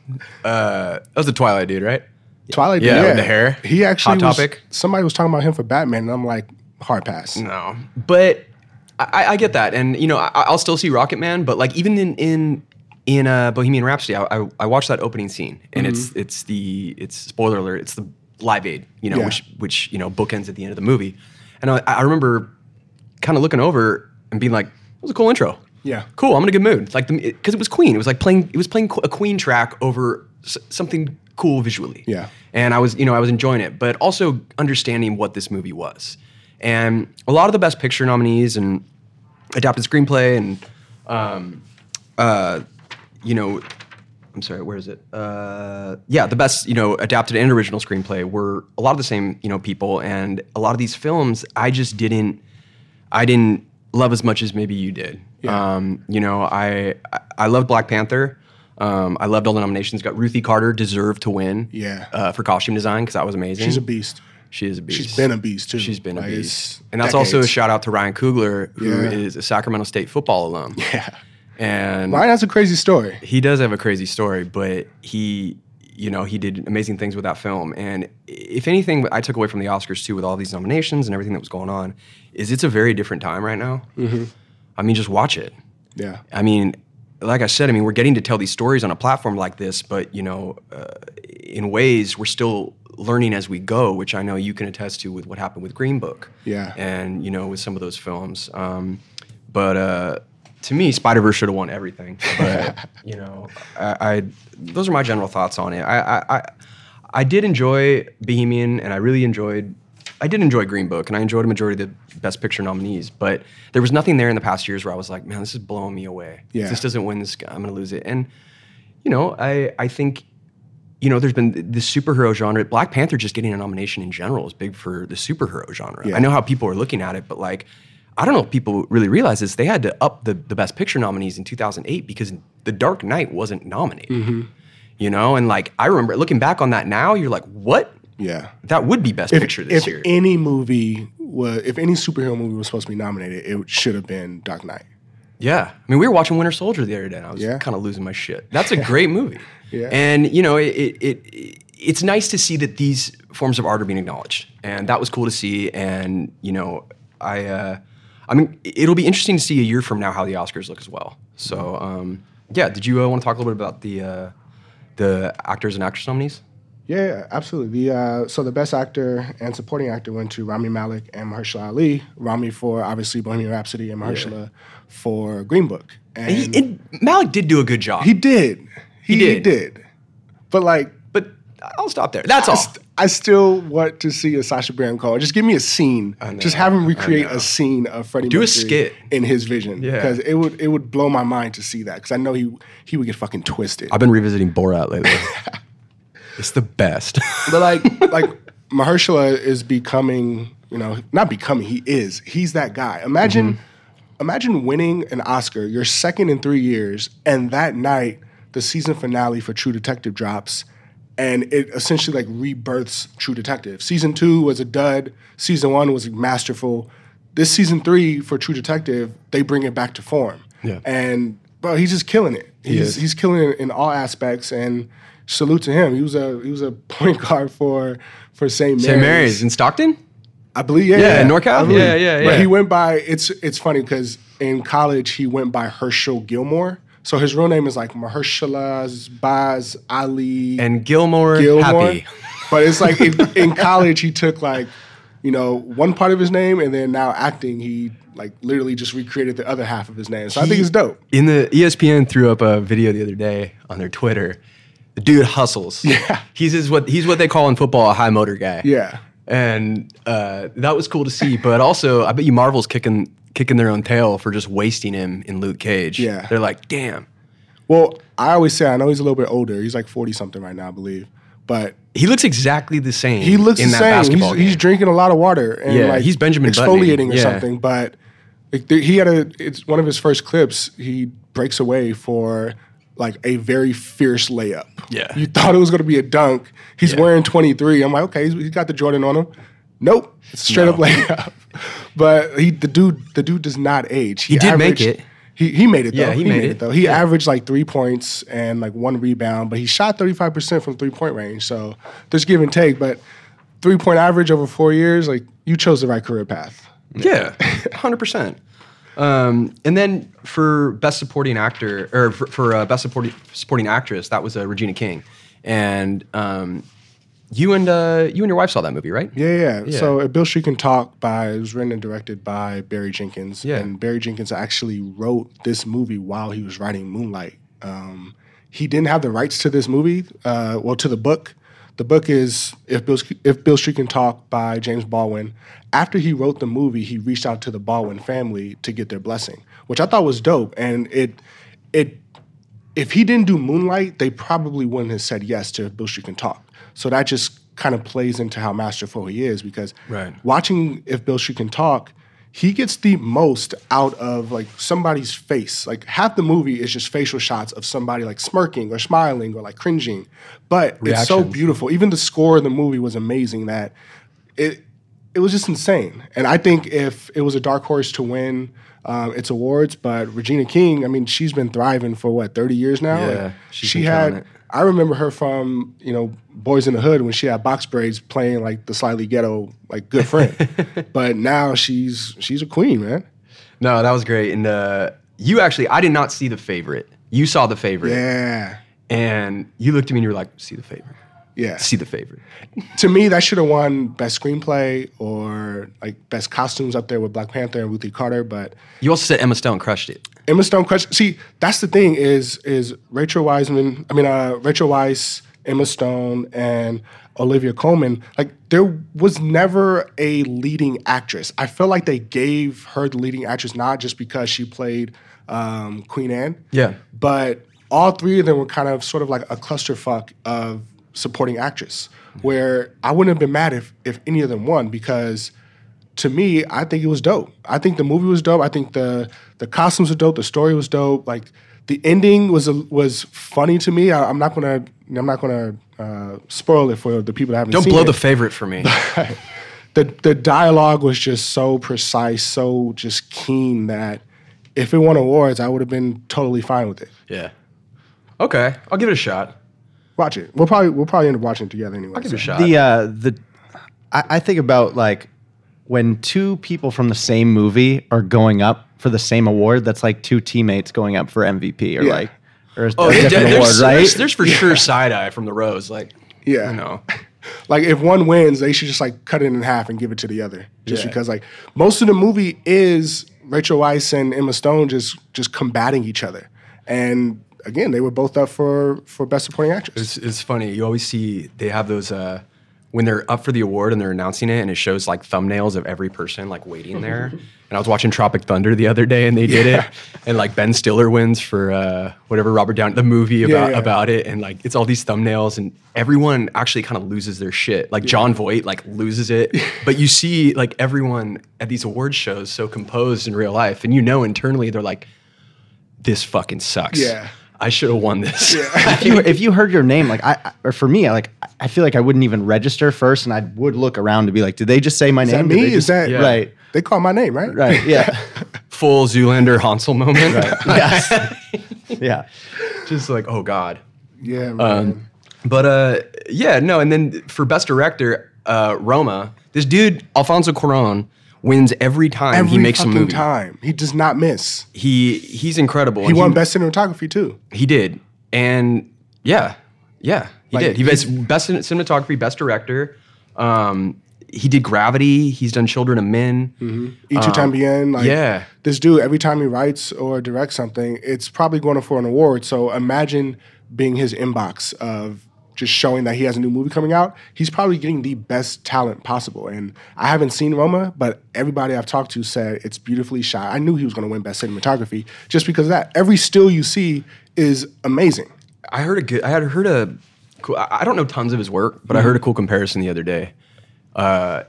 uh, that was the Twilight dude, right? Twilight, Yeah, yeah, with the hair. He actually Hot was- Topic. Somebody was talking about him for Batman, and I'm like, hard pass. No, but I, I get that, and you know, I, I'll still see Rocket Man, but like even in in in uh, Bohemian Rhapsody, I, I, I watched that opening scene, and it's it's the it's spoiler alert, it's the Live Aid, you know, Yeah. which which you know bookends at the end of the movie, and I, I remember kind of looking over and being like, "It was a cool intro." Yeah. cool. I'm in a good mood. Like the because it was Queen. It was like playing. It was playing a Queen track over s- something cool visually. Yeah. and I was you know I was enjoying it, but also understanding what this movie was. And a lot of the best picture nominees and adapted screenplay and um, uh, you know. I'm sorry, where is it? Uh, yeah, the best, you know, adapted and original screenplay were a lot of the same, you know, people, and a lot of these films I just didn't I didn't love as much as maybe you did. Yeah. Um, you know, I I- loved Black Panther. Um, I loved all the nominations. Got Ruthie Carter deserved to win. Yeah. Uh, for costume design because that was amazing. She's a beast. She is a beast. She's been a beast too. She's been a Like, beast. And that's also a shout out to Ryan Coogler, who is Yeah. a Sacramento State football alum. Yeah, And Ryan has a crazy story. he does have a crazy story, but he, you know, he did amazing things with that film. And if anything, I took away from the Oscars too, with all these nominations and everything that was going on, is it's a very different time right now. Mm-hmm. I mean, just watch it. Yeah, I mean, like I said, I mean, we're getting to tell these stories on a platform like this, but you know, uh, in ways we're still learning as we go, which I know you can attest to with what happened with Green Book. Yeah. And you know, with some of those films. Um, but uh, to me, Spider Verse should have won everything. But you know, I, I those are my general thoughts on it. I, I I I did enjoy Bohemian, and I really enjoyed. I did enjoy Green Book, and I enjoyed a majority of the Best Picture nominees. But there was nothing there in the past years where I was like, "Man, this is blowing me away. If this doesn't win this, I'm going to lose it." And you know, I I think you know, there's been the superhero genre. Black Panther just getting a nomination in general is big for the superhero genre. Yeah. I know how people are looking at it, but like, I don't know if people really realize this. They had to up the, the Best Picture nominees in 2008 because The Dark Knight wasn't nominated. Mm-hmm. You know, and like I remember looking back on that now, you're like, what? Yeah. That would be Best If, Picture this if year. If any movie was, if any superhero movie was supposed to be nominated, it should have been Dark Knight. Yeah, I mean, we were watching Winter Soldier the other day. and I was Yeah. kind of losing my shit. That's a great movie. Yeah. and you know, it, it, it it's nice to see that these forms of art are being acknowledged, and that was cool to see. And you know, I, uh, I mean, it'll be interesting to see a year from now how the Oscars look as well. So, um, yeah, did you uh, want to talk a little bit about the uh, the actors and actress nominees? Yeah, yeah, absolutely. The uh, so the best actor and supporting actor went to Rami Malek and Mahershala Ali. Rami for obviously Bohemian Rhapsody, and Mahershala for Green Book. And And he, and Malek did do a good job, he did. He, He did. did. But like, but I'll stop there. That's I, all. st- I still want to see a Sacha Baron Cohen. Just give me a scene. Just have him recreate a scene of Freddie Do a skit. in his vision. Yeah. because it would it would blow my mind to see that. Because I know he he would get fucking twisted. I've been revisiting Borat lately. it's the best. But like like Mahershala is becoming you know, not becoming. He is. He's that guy. Imagine, Mm-hmm. imagine winning an Oscar, your second in three years, and that night the season finale for True Detective drops, and it essentially like rebirths True Detective. Season two was a dud. Season one was masterful. This season three for True Detective, they bring it back to form. Yeah. And bro, he's just killing it. He's is. he's killing it in all aspects, and salute to him. He was a he was a point guard for for St. Mary's. St. Mary's in Stockton. I believe, yeah, Yeah, in NorCal? Believe. Yeah, yeah, But yeah. he went by. It's it's funny because in college he went by Herschel Gilmore. So his real name is like Mahershala Baz Ali And Gilmore, Gilmore. happy. But it's like in, in college he took like you know one part of his name, and then now acting he like literally just recreated the other half of his name. So I think it's dope. In the ESPN threw up a video the other day on their Twitter. The dude hustles. Yeah. He's his, what he's what they call in football a high motor guy. Yeah. And uh, that was cool to see. But also, I bet you Marvel's kicking kicking their own tail for just wasting him in Luke Cage. Yeah. They're like, damn. Well, I always say I know he's a little bit older. He's like forty something right now, I believe. But He looks exactly the same. he looks in the that same. basketball He's, he's drinking a lot of water and Yeah, like he's Benjamin Buttoning. exfoliating or Yeah. something. But he had a. It's one of his first clips. He breaks away for like a very fierce layup. Yeah. you thought it was going to be a dunk. He's Yeah. wearing twenty three. I'm like, okay, he's, he's got the Jordan on him. Nope, it's straight No. up layup. But he, the dude, the dude does not age. He did make it. He, he made it though. Yeah, he made it. though. He averaged like three points and like one rebound, but he shot 35% from three point range. So there's give and take. But three point average over four years, like you chose the right career path. Yeah, hundred percent. Um, and then for best supporting actor or for, for uh, best supporting supporting actress, that was uh, Regina King, and um, you and uh, you and your wife saw that movie, right? Yeah, yeah. Yeah. So uh, Beale Street Can Talk by it was written and directed by Barry Jenkins. Yeah. And Barry Jenkins actually wrote this movie while he was writing Moonlight. Um, he didn't have the rights to this movie, uh, well, to the book. The book is if Beale, if Beale Street Can Talk by James Baldwin. After he wrote the movie, he reached out to the Baldwin family to get their blessing, which I thought was dope. And it it if he didn't do Moonlight, they probably wouldn't have said yes to Beale Street Can Talk. So that just kind of plays into how masterful he is because Right. watching If Beale Street Can Talk, he gets the most out of like somebody's face. Like half the movie is just facial shots of somebody like smirking or smiling or like cringing. But it's so beautiful. Even the score of the movie was amazing that it it was just insane. And I think if it was a dark horse to win um, its awards, but Regina King, I mean, she's been thriving for what thirty years now. Yeah, she been had. I remember her from you know Boys in the Hood when she had box braids playing like the slightly ghetto like good friend. but now she's she's a queen, man. No, that was great. And uh, you actually, I did not see the favorite. You saw the favorite, Yeah, and you looked at me and you were like, "See the favorite, yeah. see the favorite." to me, that should have won best screenplay or like best costumes up there with Black Panther and Ruthie Carter. But You also said Emma Stone crushed it. Emma Stone crushed. See, that's the thing is is Rachel Wiseman. I mean, uh, Rachel Weisz, Emma Stone, and Olivia Colman. Like there was never a leading actress. I feel like they gave her the leading actress not just because she played um, Queen Anne. Yeah. But all three of them were kind of sort of like a clusterfuck of supporting actress, where I wouldn't have been mad if if any of them won because to me, I think it was dope. I think the movie was dope. I think the the costumes were dope. The story was dope. Like the ending was a, was funny to me. I, I'm not gonna I'm not gonna uh, spoil it for the people that haven't seen it. Don't blow it. the favorite for me. the the dialogue was just so precise, so just keen that if it won awards, I would have been totally fine with it. yeah. Okay, I'll give it a shot. Watch it. We'll probably we'll probably end up watching it together anyway. I'll give it a shot. the uh the I, I think about like when two people from the same movie are going up for the same award that's like two teammates going up for mvp or Yeah. like or a, Oh, a there- different there's, award right there's, there's for sure side eye from the rose. Like, Yeah. you know, Like if one wins, they should just like cut it in half and give it to the other. Just Yeah. because like most of the movie is Rachel Weisz and Emma Stone just just combating each other. And again, they were both up for for best supporting actress. it's, it's funny. You always see they have those uh, when they're up for the award and they're announcing it and it shows like thumbnails of every person like waiting there. and I was watching Tropic Thunder the other day and they did Yeah. it. And like Ben Stiller wins for uh, whatever Robert Downey, the movie about yeah. about it. And like it's all these thumbnails and everyone actually kind of loses their shit. Like Jon Voight like loses it. but you see like everyone at these award shows so composed in real life. And you know internally they're like, this fucking sucks. Yeah. I should have won this. if you if you heard your name, like I, I- or for me, I like I feel like I wouldn't even register first, and I would look around to be like, did they just say my Is name? that me? they Is that Yeah. right? They call my name, right? Right. Yeah. Full Zoolander Hansel moment. yes. yeah. Just like, oh God. Yeah, man. Um, but uh, yeah, no. And then for best director, uh, Roma, this dude Alfonso Cuarón wins every time Every he makes a movie. time, he does not miss. He he's incredible. He And won best cinematography too. He did, and yeah, yeah, he Like, did. He he's- best best cin- cinematography, best director. Um, he did Gravity. He's done Children of Men. Ichi Tambien, like yeah. this dude, every time he writes or directs something, it's probably going for an award. So imagine being his inbox of just showing that he has a new movie coming out. He's probably getting the best talent possible. And I haven't seen Roma, but everybody I've talked to said it's beautifully shot. I knew he was going to win best cinematography just because of that. Every still you see is amazing. I heard a good. I had heard a. Cool, I I don't know tons of his work, but I Mm-hmm. heard a cool comparison the other day. Uh,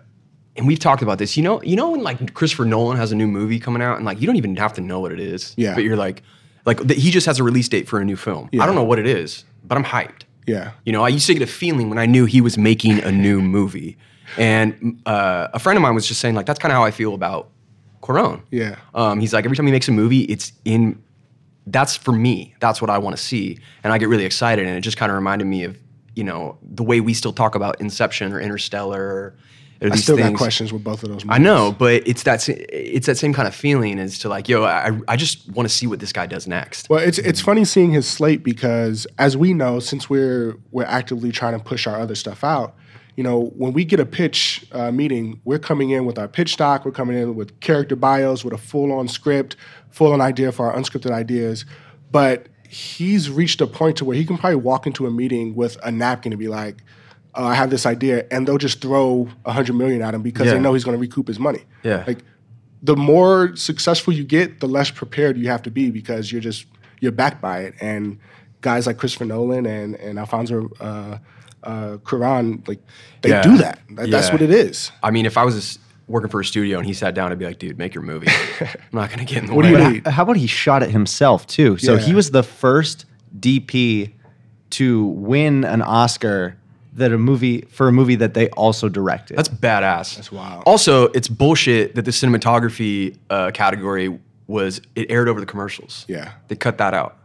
and we've talked about this. You know, you know when like Christopher Nolan has a new movie coming out, and like you don't even have to know what it is. Yeah. But you're like, like he just has a release date for a new film. Yeah. I don't know what it is, but I'm hyped. Yeah. You know, I used to get a feeling when I knew he was making a new movie, and uh, a friend of mine was just saying like that's kind of how I feel about Cuarón. Yeah. Um, he's like every time he makes a movie, it's in. That's for me. That's what I want to see, and I get really excited. And it just kind of reminded me of you know the way we still talk about Inception or Interstellar. Or I still got questions with both of those movies. I know, but it's that it's that same kind of feeling as to like, yo, I, I just want to see what this guy does next. Well, it's it's funny seeing his slate because as we know, since we're we're actively trying to push our other stuff out, you know, when we get a pitch uh, meeting, we're coming in with our pitch doc, we're coming in with character bios, with a full on script, full on idea for our unscripted ideas. But he's reached a point to where he can probably walk into a meeting with a napkin and be like, uh, "I have this idea," and they'll just throw a hundred million at him because they know he's going to recoup his money. Yeah. like the more successful you get, the less prepared you have to be because you're just you're backed by it. And guys like Christopher Nolan and and Alfonso uh, uh, Cuarón, like they Yeah. do that. That- That's what it is. I mean, if I was just working for a studio and he sat down, I'd be like, dude, make your movie. I'm not gonna get in the What way. do you need? How about he shot it himself too? So Yeah. he was the first DP to win an Oscar that a movie for a movie that they also directed. That's badass. That's wild. Also, it's bullshit that the cinematography uh, category was it aired over the commercials. Yeah. they cut that out.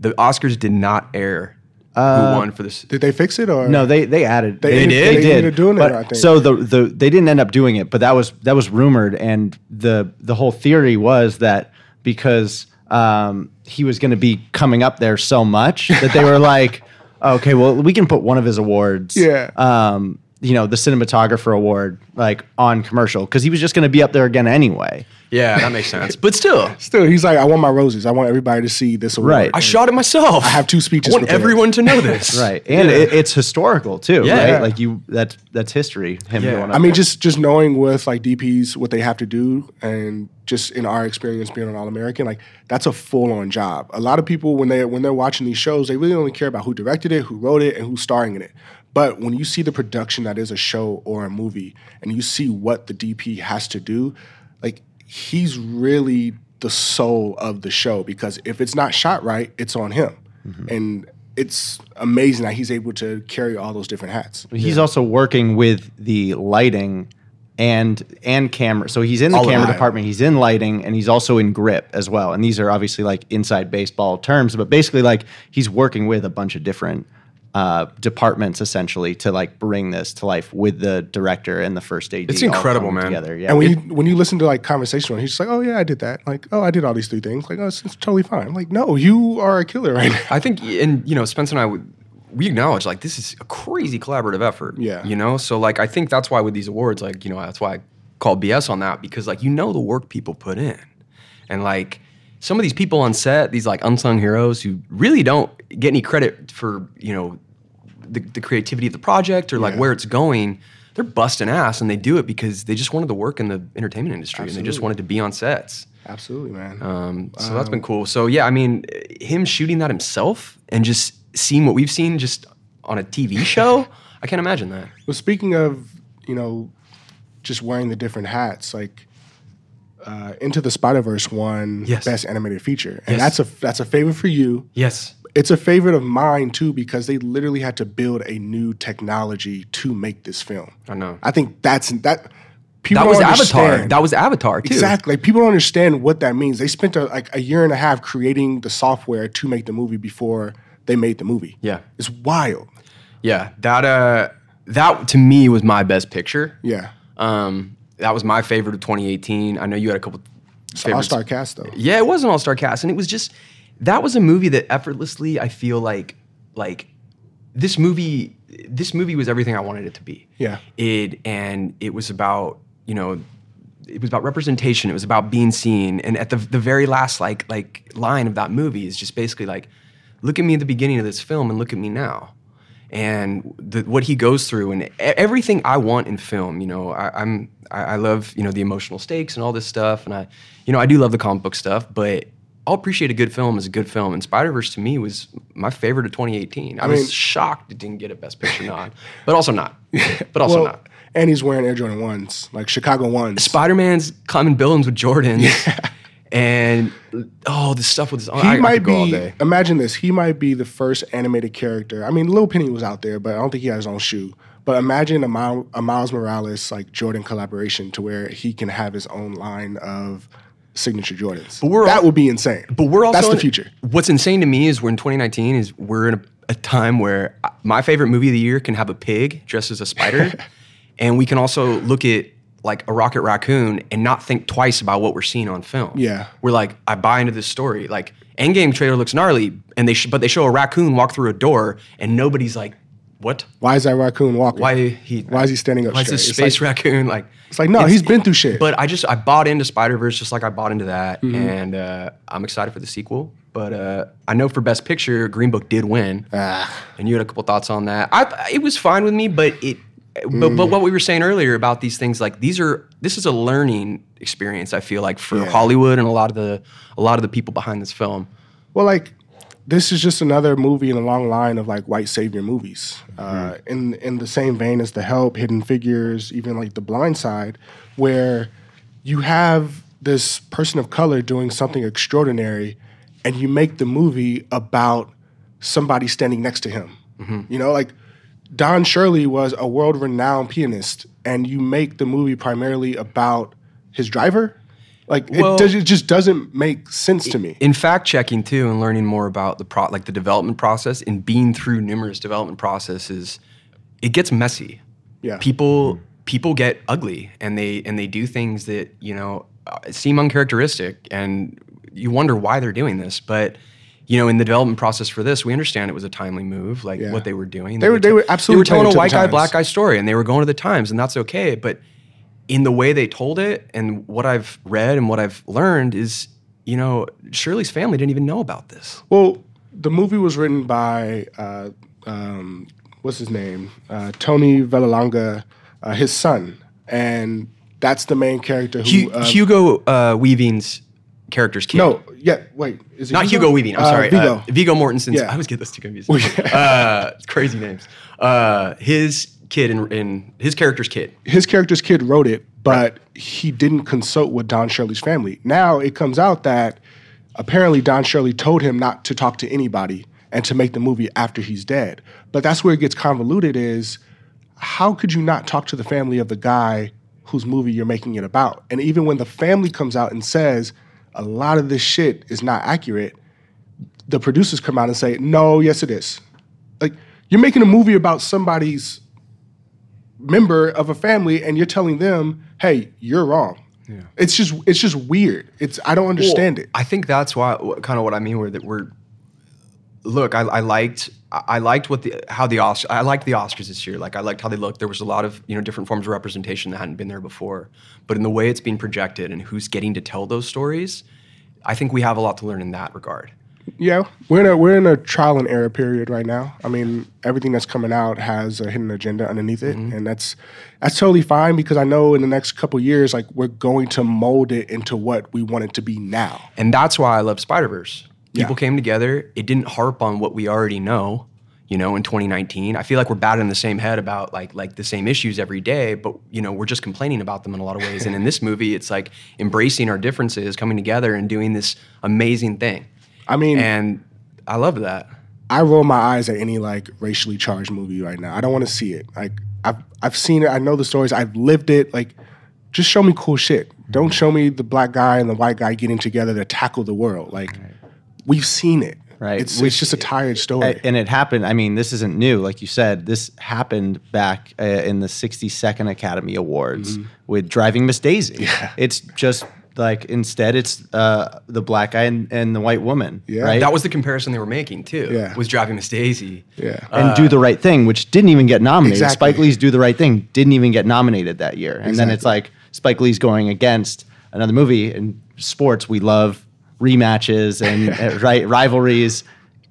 The Oscars did not air who won for this. Did they fix it or no, they they added. They They, did. they They ended did. doing it, I think. So the the they didn't end up doing it, but that was that was rumored, and the the whole theory was that because um, he was going to be coming up there so much that they were like, okay, well we can put one of his awards, Yeah. um, you know, the cinematographer award, like on commercial because he was just going to be up there again anyway. Yeah, that makes sense. But still, Still, he's like, I want my roses. I want everybody to see this award. Right. I shot it myself. I have two speeches I want prepared. everyone to know this. Right, and Yeah. it, it's historical too, Yeah. right? Like you, that's that's history. Him Yeah. going. Up I mean, there. just just knowing with like DPs what they have to do, and just in our experience being an All American, like that's a full on job. A lot of people when they when they're watching these shows, they really only care about who directed it, who wrote it, and who's starring in it. But when you see the production that is a show or a movie, and you see what the DP has to do, like he's really the soul of the show because if it's not shot right, it's on him, mm-hmm. and it's amazing that he's able to carry all those different hats. He's also working with the lighting and and camera. So he's in the All camera department, he's in lighting, and he's also in grip as well. And these are obviously like inside baseball terms, but basically like he's working with a bunch of different uh, departments essentially to like bring this to life with the director and the first AD. It's incredible, man. Together, yeah. And when you when you listen to like conversation, with he's just like, "Oh yeah, I did that." Like, "Oh, I did all these three things." Like, "Oh, it's, it's totally fine." I'm like, "No, you are a killer right now." I think, and you know, Spencer and I would we acknowledge like this is a crazy collaborative effort. Yeah. You know, so like I think that's why with these awards, like you know, that's why I call BS on that because like you know the work people put in, and like some of these people on set, these like unsung heroes who really don't get any credit for you know the, the creativity of the project or like Yeah. where it's going, they're busting ass and they do it because they just wanted to work in the entertainment industry and they just wanted to be on sets. Absolutely, man. Um, so that's been cool. So yeah, I mean, him shooting that himself and just seeing what we've seen just on a TV show, I can't imagine that. Well, speaking of, you know, just wearing the different hats, like uh, Into the Spider Verse won Yes. Best Animated Feature, and Yes. that's a that's a favorite for you. Yes. It's a favorite of mine too because they literally had to build a new technology to make this film. I know. I think that's that. People That was Avatar. That was Avatar too. Exactly. Like people don't understand what that means. They spent a, like a year and a half creating the software to make the movie before they made the movie. Yeah. It's wild. Yeah. That uh that to me was my best picture. Yeah. Um that was my favorite of 2018. I know you had a couple all star cast though. Yeah, it was an all-star cast and it was just that was a movie that effortlessly I feel like like this movie this movie was everything I wanted it to be. Yeah. It and it was about, you know, it was about representation, it was about being seen and at the the very last like like line of that movie is just basically like look at me at the beginning of this film and look at me now. And the, what he goes through and everything I want in film, you know, I, I'm I, I love you know the emotional stakes and all this stuff, and I, you know, I do love the comic book stuff, but I'll appreciate a good film as a good film. And Spider Verse to me was my favorite of 2018. I, mean- was shocked it didn't get a Best Picture nod, but also not, but also well, not. and he's wearing Air Jordan ones, like Chicago ones. Spider Man's climbing buildings with Jordans, and oh, the stuff with his. he I, I might all be. day. Imagine this. He might be the first animated character. I mean, Lil Penny was out there, but I don't think he had his own shoe. But imagine a Miles Morales like Jordan collaboration to where he can have his own line of signature Jordans. But we're that all- would be insane. But we're also that's the future. What's insane to me is we're in 2019 is we're in a, a time where my favorite movie of the year can have a pig dressed as a spider, and we can also look at like a Rocket Raccoon and not think twice about what we're seeing on film. Yeah. we're like, I buy into this story. Like Endgame trailer looks gnarly, and they sh- but they show a raccoon walk through a door, and nobody's like, what? Why is that raccoon walking? Why he? Why is he standing up Why is this space like- raccoon like? It's like no, It's- he's been through shit. But I just I bought into Spider Verse just like I bought into that, Mm-hmm. and uh, I'm excited for the sequel. But uh, I know for Best Picture, Green Book did win, Ah. and you had a couple thoughts on that. I it was fine with me, but it. But, Mm. but what we were saying earlier about these things, like these are this is a learning experience. I feel like for Yeah. Hollywood and a lot of the a lot of the people behind this film. Well, like this is just another movie in a long line of like white savior movies. Uh, in in the same vein as The Help, Hidden Figures, even like The Blind Side, where you have this person of color doing something extraordinary, and you make the movie about somebody standing next to him. You know, like Don Shirley was a world renowned pianist, and you make the movie primarily about his driver. Like Well- it, does, it just doesn't make sense to me. in fact checking too and learning more about the pro like the development process and being through numerous development processes it gets messy Yeah. people people get ugly and they and they do things that you know uh, seem uncharacteristic and you wonder why they're doing this but you know in the development process for this we understand it was a timely move like Yeah. what they were doing They were- they were absolutely they were telling a white guy times. black guy story and they were going to the times and that's okay but in the way they told it and what I've read and what I've learned is, you know, Shirley's family didn't even know about this. Well, the movie was written by uh, um, what's his name, uh, Tony Vallelonga, uh, his son, and that's the main character who. Hu- uh, Hugo uh, Weaving's character's kid. no, yeah, wait, is it Not Hugo Weaving. I'm Uh, sorry. Viggo. Viggo Mortensen's. Yeah. I always get those two confused. Well, yeah. uh, crazy names. Uh, his kid in, in his character's kid. his character's kid wrote it, but he didn't consult with Don Shirley's family. Now it comes out that apparently Don Shirley told him not to talk to anybody and to make the movie after he's dead. But that's where it gets convoluted is how could you not talk to the family of the guy whose movie you're making it about? And even when the family comes out and says a lot of this shit is not accurate, the producers come out and say, "No, yes it is." Like you're making a movie about somebody's member of a family and you're telling them, "Hey, you're wrong." Yeah. It's just it's just weird. It's I don't understand it. I think that's why kind of what I mean where that we're look, I, I liked I liked what the how the Oscars I liked the Oscars this year. Like I liked how they looked. There was a lot of you know different forms of representation that hadn't been there before. But in the way it's being projected and who's getting to tell those stories, I think we have a lot to learn in that regard. Yeah, we're in a we're in a trial and error period right now. I mean, everything that's coming out has a hidden agenda underneath it, Mm-hmm. and that's that's totally fine because I know in the next couple years, like we're going to mold it into what we want it to be now. And that's why I love Spider Verse. People Yeah. came together. It didn't harp on what we already know. You know, in 2019, I feel like we're batting the same head about like like the same issues every day, but you know, we're just complaining about them in a lot of ways. and in this movie, it's like embracing our differences, coming together, and doing this amazing thing. I mean, And I love that. I roll my eyes at any like racially charged movie right now. I don't want to see it. Like I've I've seen it. I know the stories. I've lived it. Like just show me cool shit. Don't show me the black guy and the white guy getting together to tackle the world. Like we've seen it. Right. It's Which- it's just a tired story. And it happened. I mean, this isn't new. Like you said, this happened back uh, in the 62nd Academy Awards with Driving Miss Daisy. Mm-hmm. Yeah. It's just like instead, it's uh, the black guy and, and the white woman. Yeah. Right. That was the comparison they were making too. Yeah. Was driving Miss Daisy. yeah. and Do the Right Thing, which didn't even get nominated. Exactly. Spike Lee's Do the Right Thing didn't even get nominated that year. And then it's like Spike Lee's going against another movie. In sports, we love rematches and uh, right rivalries.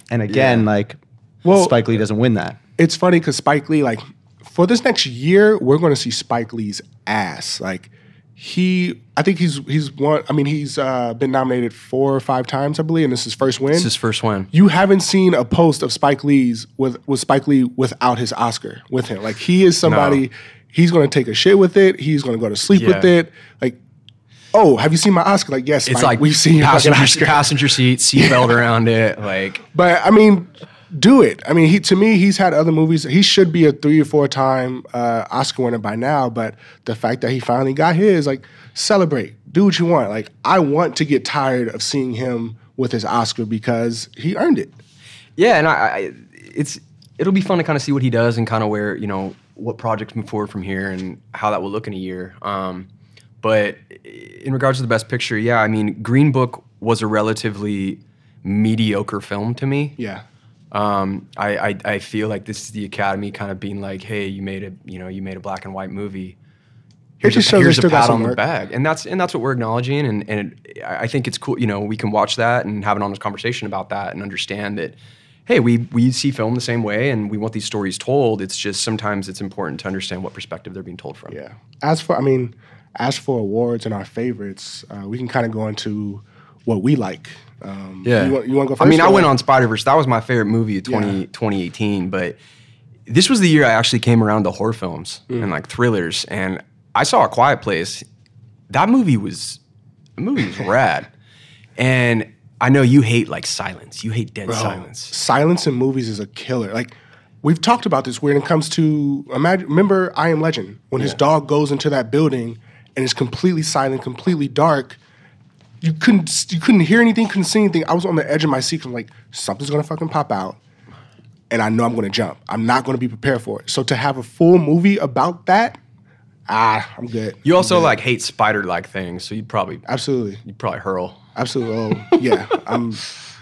And again, Yeah. like, Well- Spike Lee doesn't win that. it's funny because Spike Lee, like, for this next year, we're going to see Spike Lee's ass. Like, he, I think he's he's one. I mean, he's uh, been nominated four or five times, I believe, and this is his first win. It's his first win. you haven't seen a post of Spike Lee's with with Spike Lee without his Oscar with him. Like, he is somebody. He's going to take a shit with it. He's going to go to sleep with it. Like, oh, have you seen my Oscar? Like, yes, It's Spike, like we've seen your passenger, Oscar. passenger seat, seatbelt around it. Like But I mean, do it. I mean, he to me, he's had other movies. He should be a three or four time uh, Oscar winner by now. But the fact that he finally got his, like, celebrate, do what you want. Like, I want to get tired of seeing him with his Oscar because he earned it. Yeah, and I, I it's it'll be fun to kind of see what he does and kind of where you know what projects move forward from here and how that will look in a year. Um, but in regards to the best picture, yeah, I mean, Green Book was a relatively mediocre film to me. Yeah, Um, I, I I feel like this is the Academy kind of being like, hey, you made a you know you made a black and white movie. Here's, just a, here's a pat on the back, and that's and that's what we're acknowledging, and and it, I I think it's cool. You know, we can watch that and have an honest conversation about that, and understand that, hey, we we see film the same way, and we want these stories told. It's just sometimes it's important to understand what perspective they're being told from. yeah. As for, I mean, as for awards and our favorites, uh, we can kind of go into what we like. Um, Yeah. you want, you want to go first? I mean, I went on Spider Verse. That was my favorite movie of 20, Yeah. 2018. But this was the year I actually came around to horror films Mm. and like thrillers. And I saw A Quiet Place. That movie was, the movie was rad. And I know you hate like silence. You hate dead Bro, silence. Silence in movies is a killer. Like we've talked about this when it comes to imagine. Remember, I Am Legend when his dog goes into that building and it's completely silent, completely dark. You couldn't you couldn't hear anything, couldn't see anything. I was on the edge of my seat. I'm like, something's gonna fucking pop out, and I know I'm gonna jump. I'm not gonna be prepared for it. So to have a full movie about that, ah, I'm good. You also like hate spider like things. So you'd probably, Absolutely. you'd probably hurl. Absolutely. Oh, yeah. I'm.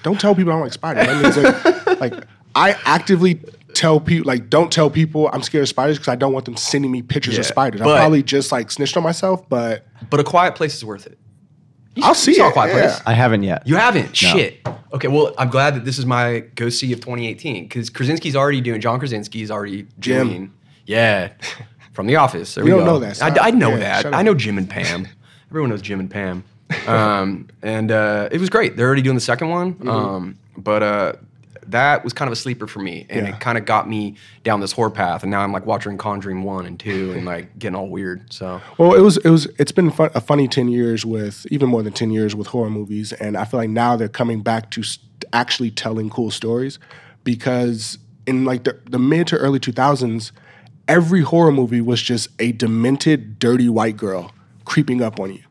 Don't tell people I don't like spiders. Like, like I actively tell people like don't tell people I'm scared of spiders because I don't want them sending me pictures of Yeah, spiders. I probably just like snitched on myself, but But A Quiet Place is worth it. You I'll you see saw it, A Quiet yeah. Place. I haven't yet. You haven't? Shit. Okay, well, I'm glad that this is my go see of 2018 because Krasinski's already doing, John Krasinski's already Jim. doing. Yeah, from The Office. There You we don't go. know that, I. I know Yeah, that. I know Jim and Pam. Everyone knows Jim and Pam. Um, and uh, it was great. They're already doing the second one. Mm-hmm. Um, but uh, that was kind of a sleeper for me. And Yeah. it kind of got me down this horror path. And now I'm like watching Conjuring 1 and 2 and like getting all weird. So. well, it was it was it's been fun, a funny ten years with even more than ten years with horror movies, and I feel like now they're coming back to actually telling cool stories because in like the, the mid to early two thousands, every horror movie was just a demented, dirty white girl creeping up on you.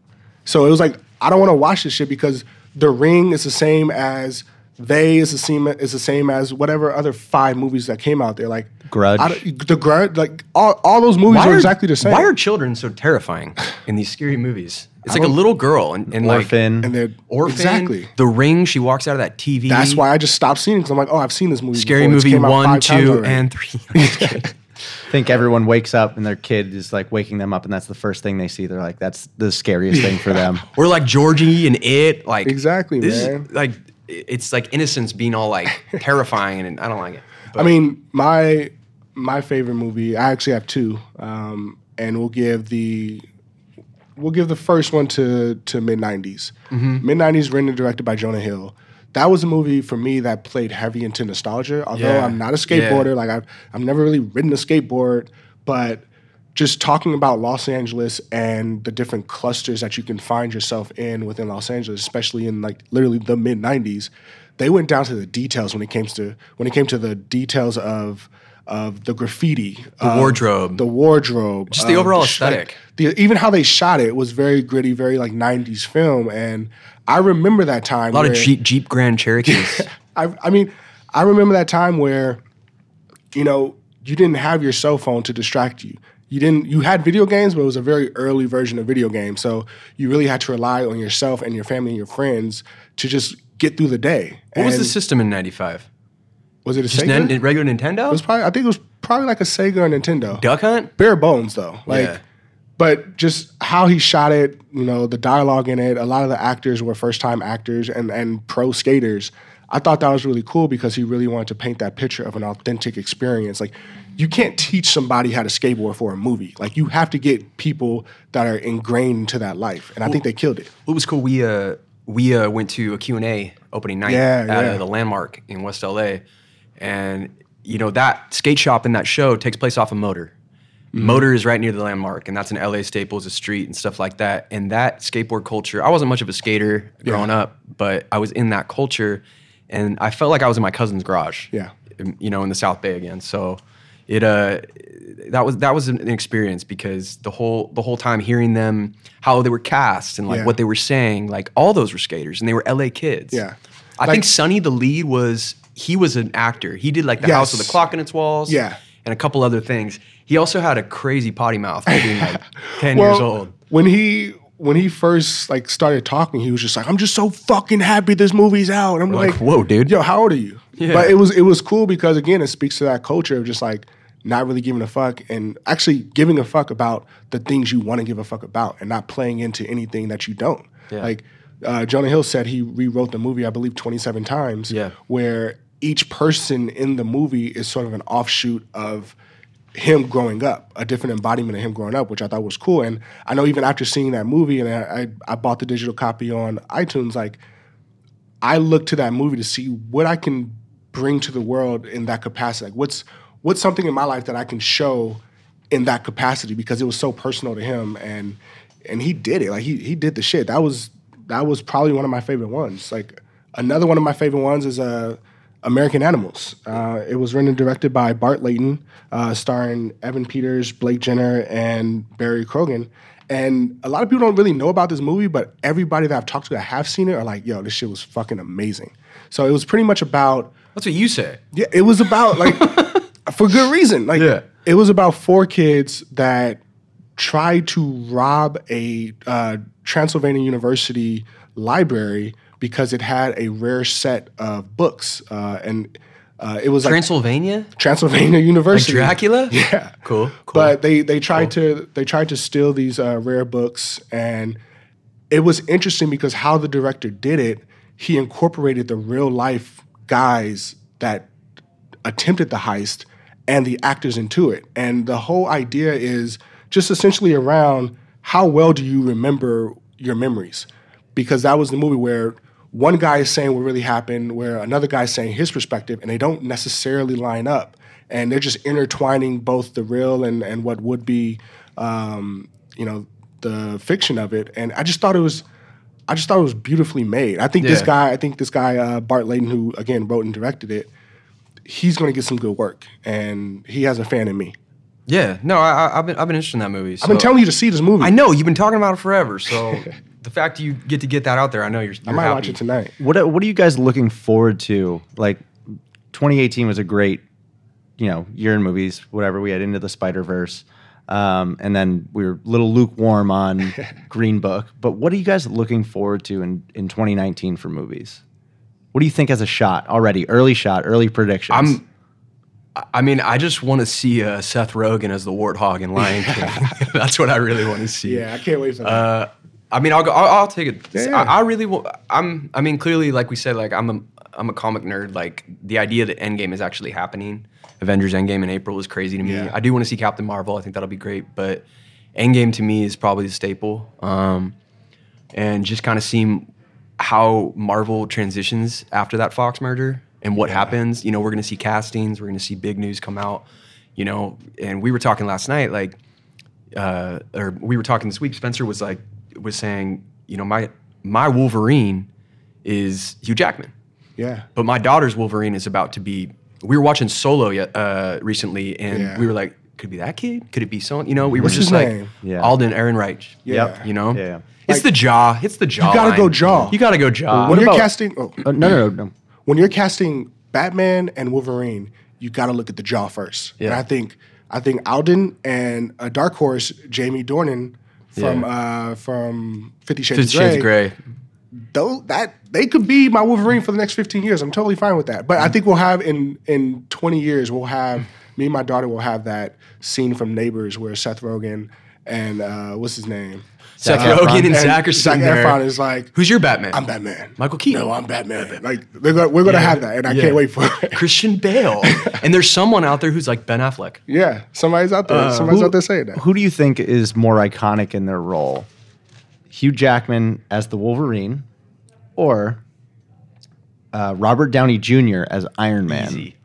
So it was like I don't want to watch this shit because The Ring is the same as They is the same is the same as whatever other five movies that came out there. Like Grudge. I the Grudge, like all, all those movies are exactly the same. Why are children so terrifying in these scary movies? It's like a little girl and, and like Orphan. and they're Orphan, exactly. The Ring. She walks out of that TV. That's why I just stopped seeing it because I'm like, oh, I've seen this movie. Scary before. Movie came one, five two, and three. think everyone wakes up and their kid is like waking them up, and that's the first thing they see. They're like, that's the scariest thing for them. Or like Georgie and It. Like Exactly, this is- man. like it's like innocence being all like terrifying, and I don't like it. I mean, my my favorite movie. I actually have two, um, and we'll give the we'll give the first one to to mid '90s. Mid '90s, written and directed by Jonah Hill. That was a movie for me that played heavy into nostalgia. Although Yeah. I'm not a skateboarder, like I've I've never really ridden a skateboard, but just talking about Los Angeles and the different clusters that you can find yourself in within Los Angeles, especially in like literally the mid '90s, they went down to the details when it came to when it came to the details of of the graffiti, The wardrobe. the wardrobe, Just the um, overall sh- like, aesthetic. the even how they shot it was very gritty, very like '90s film, and I remember that time. A lot of Jeep Jeep Grand Cherokees. I, I mean, I remember that time where, you know, you didn't have your cell phone to distract you. You didn't. You had video games, but it was a very early version of video games. So you really had to rely on yourself and your family and your friends to just get through the day. what was the system in '95? Was it a Just Sega? Nin- regular Nintendo? it was probably. I think it was probably like a Sega or Nintendo. Duck Hunt. Bare bones though. Like. Yeah. But just how he shot it, you know, the dialogue in it, a lot of the actors were first time actors and, and pro skaters. I thought that was really cool because he really wanted to paint that picture of an authentic experience. Like, you can't teach somebody how to skateboard for a movie. Like, you have to get people that are ingrained into that life. And I think they killed it. It was cool. We uh we uh went to a Q and A opening night Yeah, at yeah. uh, the Landmark in West LA, and you know that skate shop in that show takes place off a motor. Mm-hmm. Motor is right near the Landmark, and that's an LA Staples, a street and stuff like that. And that skateboard culture, I wasn't much of a skater growing Yeah. up, but I was in that culture, and I felt like I was in my cousin's garage. Yeah. you know, in the South Bay again. So it uh that was that was an experience because the whole the whole time hearing them how they were cast and like Yeah. what they were saying, like all those were skaters and they were LA kids. Yeah. I Like- think Sunny the lead was he was an actor. He did like the house with the clock in its walls. Yeah. And a couple other things. He also had a crazy potty mouth for being like 10 years old. When he when he first like started talking, he was just like, "I'm just so fucking happy this movie's out." I'm like, like, "Whoa, dude." Yo, how old are you? Yeah. But it was it was cool because again, it speaks to that culture of just like not really giving a fuck and actually giving a fuck about the things you want to give a fuck about and not playing into anything that you don't. Yeah. Like uh, Jonah Hill said, he rewrote the movie, I believe, 27 times. Yeah. Where each person in the movie is sort of an offshoot of him growing up, a different embodiment of him growing up, which I thought was cool. And I know even after seeing that movie, and I, I, bought the digital copy on iTunes, like I look to that movie to see what I can bring to the world in that capacity. Like what's what's something in my life that I can show in that capacity because it was so personal to him and and he did it. Like he he did the shit. That was that was probably one of my favorite ones. Like another one of my favorite ones is uh American Animals. Uh, it was written and directed by Bart Layton, uh, starring Evan Peters, Blake Jenner, and Barry Keoghan. And a lot of people don't really know about this movie, but everybody that I've talked to that have seen it are like, "Yo, this shit was fucking amazing." So it was pretty much about That's what you say. yeah, it was about like for good reason. Like Yeah. it was about four kids that tried to rob a uh, Transylvania University library because it had a rare set of books, uh, and uh, it was like Transylvania? Transylvania Like University. Dracula? Yeah. Cool. Cool. But they they tried to they tried to steal these uh, rare books, and it was interesting because how the director did it, he incorporated the real life guys that attempted the heist and the actors into it, and the whole idea is just essentially around how well do you remember your memories, because that was the movie where. One guy is saying what really happened, where another guy is saying his perspective, and they don't necessarily line up and they're just intertwining both the real and, and what would be um, you know the fiction of it and i just thought it was i just thought it was beautifully made i think this guy i think this guy uh, bart layton who again wrote and directed it he's going to get some good work and he has a fan in me yeah. No, I, I've been I've been interested in that movie. i've been telling you to see this movie I know you've been talking about it forever. So the fact you get to get that out there, I know you're. you're i might happy. watch it tonight What are- What are you guys looking forward to? Like, 2018 was a great, you know, year in movies. Whatever we had into the Spider Verse, um, and then we were a little lukewarm on Green Book. But what are you guys looking forward to in in 2019 for movies? What do you think as a shot already? Early shot, early predictions. I'm. I- I mean, I just want to see uh, Seth Rogen as the warthog in Lion King. That's what I really want to see. yeah i can't wait for that Uh, I mean, I'll go. I'll, I'll take it. Yeah, yeah. I, I really will. I'm. I mean, clearly, like we said, like I'm a I'm a comic nerd. Like the idea that Endgame is actually happening, Avengers Endgame in April is crazy to me. Yeah. I do want to see Captain Marvel. I think that'll be great. But Endgame to me is probably the staple. Um, and just kind of seeing how Marvel transitions after that Fox merger and what happens. You know, we're going to see castings. We're going to see big news come out. You know, and we were talking last night, like uh, or we were talking this week. Spencer was like, was saying, you know, my my Wolverine is Hugh Jackman, Yeah. but my daughter's Wolverine is about to be. We were watching Solo yet uh, recently, and Yeah. we were like, could it be that kid? Could it be someone? You know, we were just like name? Yeah. Alden Ehrenreich. Yeah. you know, Yeah. it's the jaw. It's the jaw. You gotta go jaw. You gotta go jaw. when you're about- casting, oh, Uh, no, no, no, no. when you're casting Batman and Wolverine, you got to look at the jaw first. And Yeah. I think I think Alden and a dark horse, Jamie Dornan from uh, from Fifty Shades, Fifty Shades of Grey. Though that they could be my Wolverine for the next 15 years. I'm totally fine with that. But I think we'll have in in 20 years we'll have me and my daughter will have that scene from Neighbors where Seth Rogen and uh, what's his name? Seth Zac Rogen Efron. and Zac are Zac sitting there. Efron is like, Who's your Batman? I'm Batman. Michael Keaton. No, I'm Batman. Like they're gonna, we're gonna Yeah. have that, and I Yeah. can't wait for it. Christian Bale. and there's someone out there who's like Ben Affleck. Yeah, somebody's out there. somebody's Who- out there saying that. Who do you think is more iconic in their role? Hugh Jackman as the Wolverine or uh, Robert Downey Jr. as Iron Man? Easy.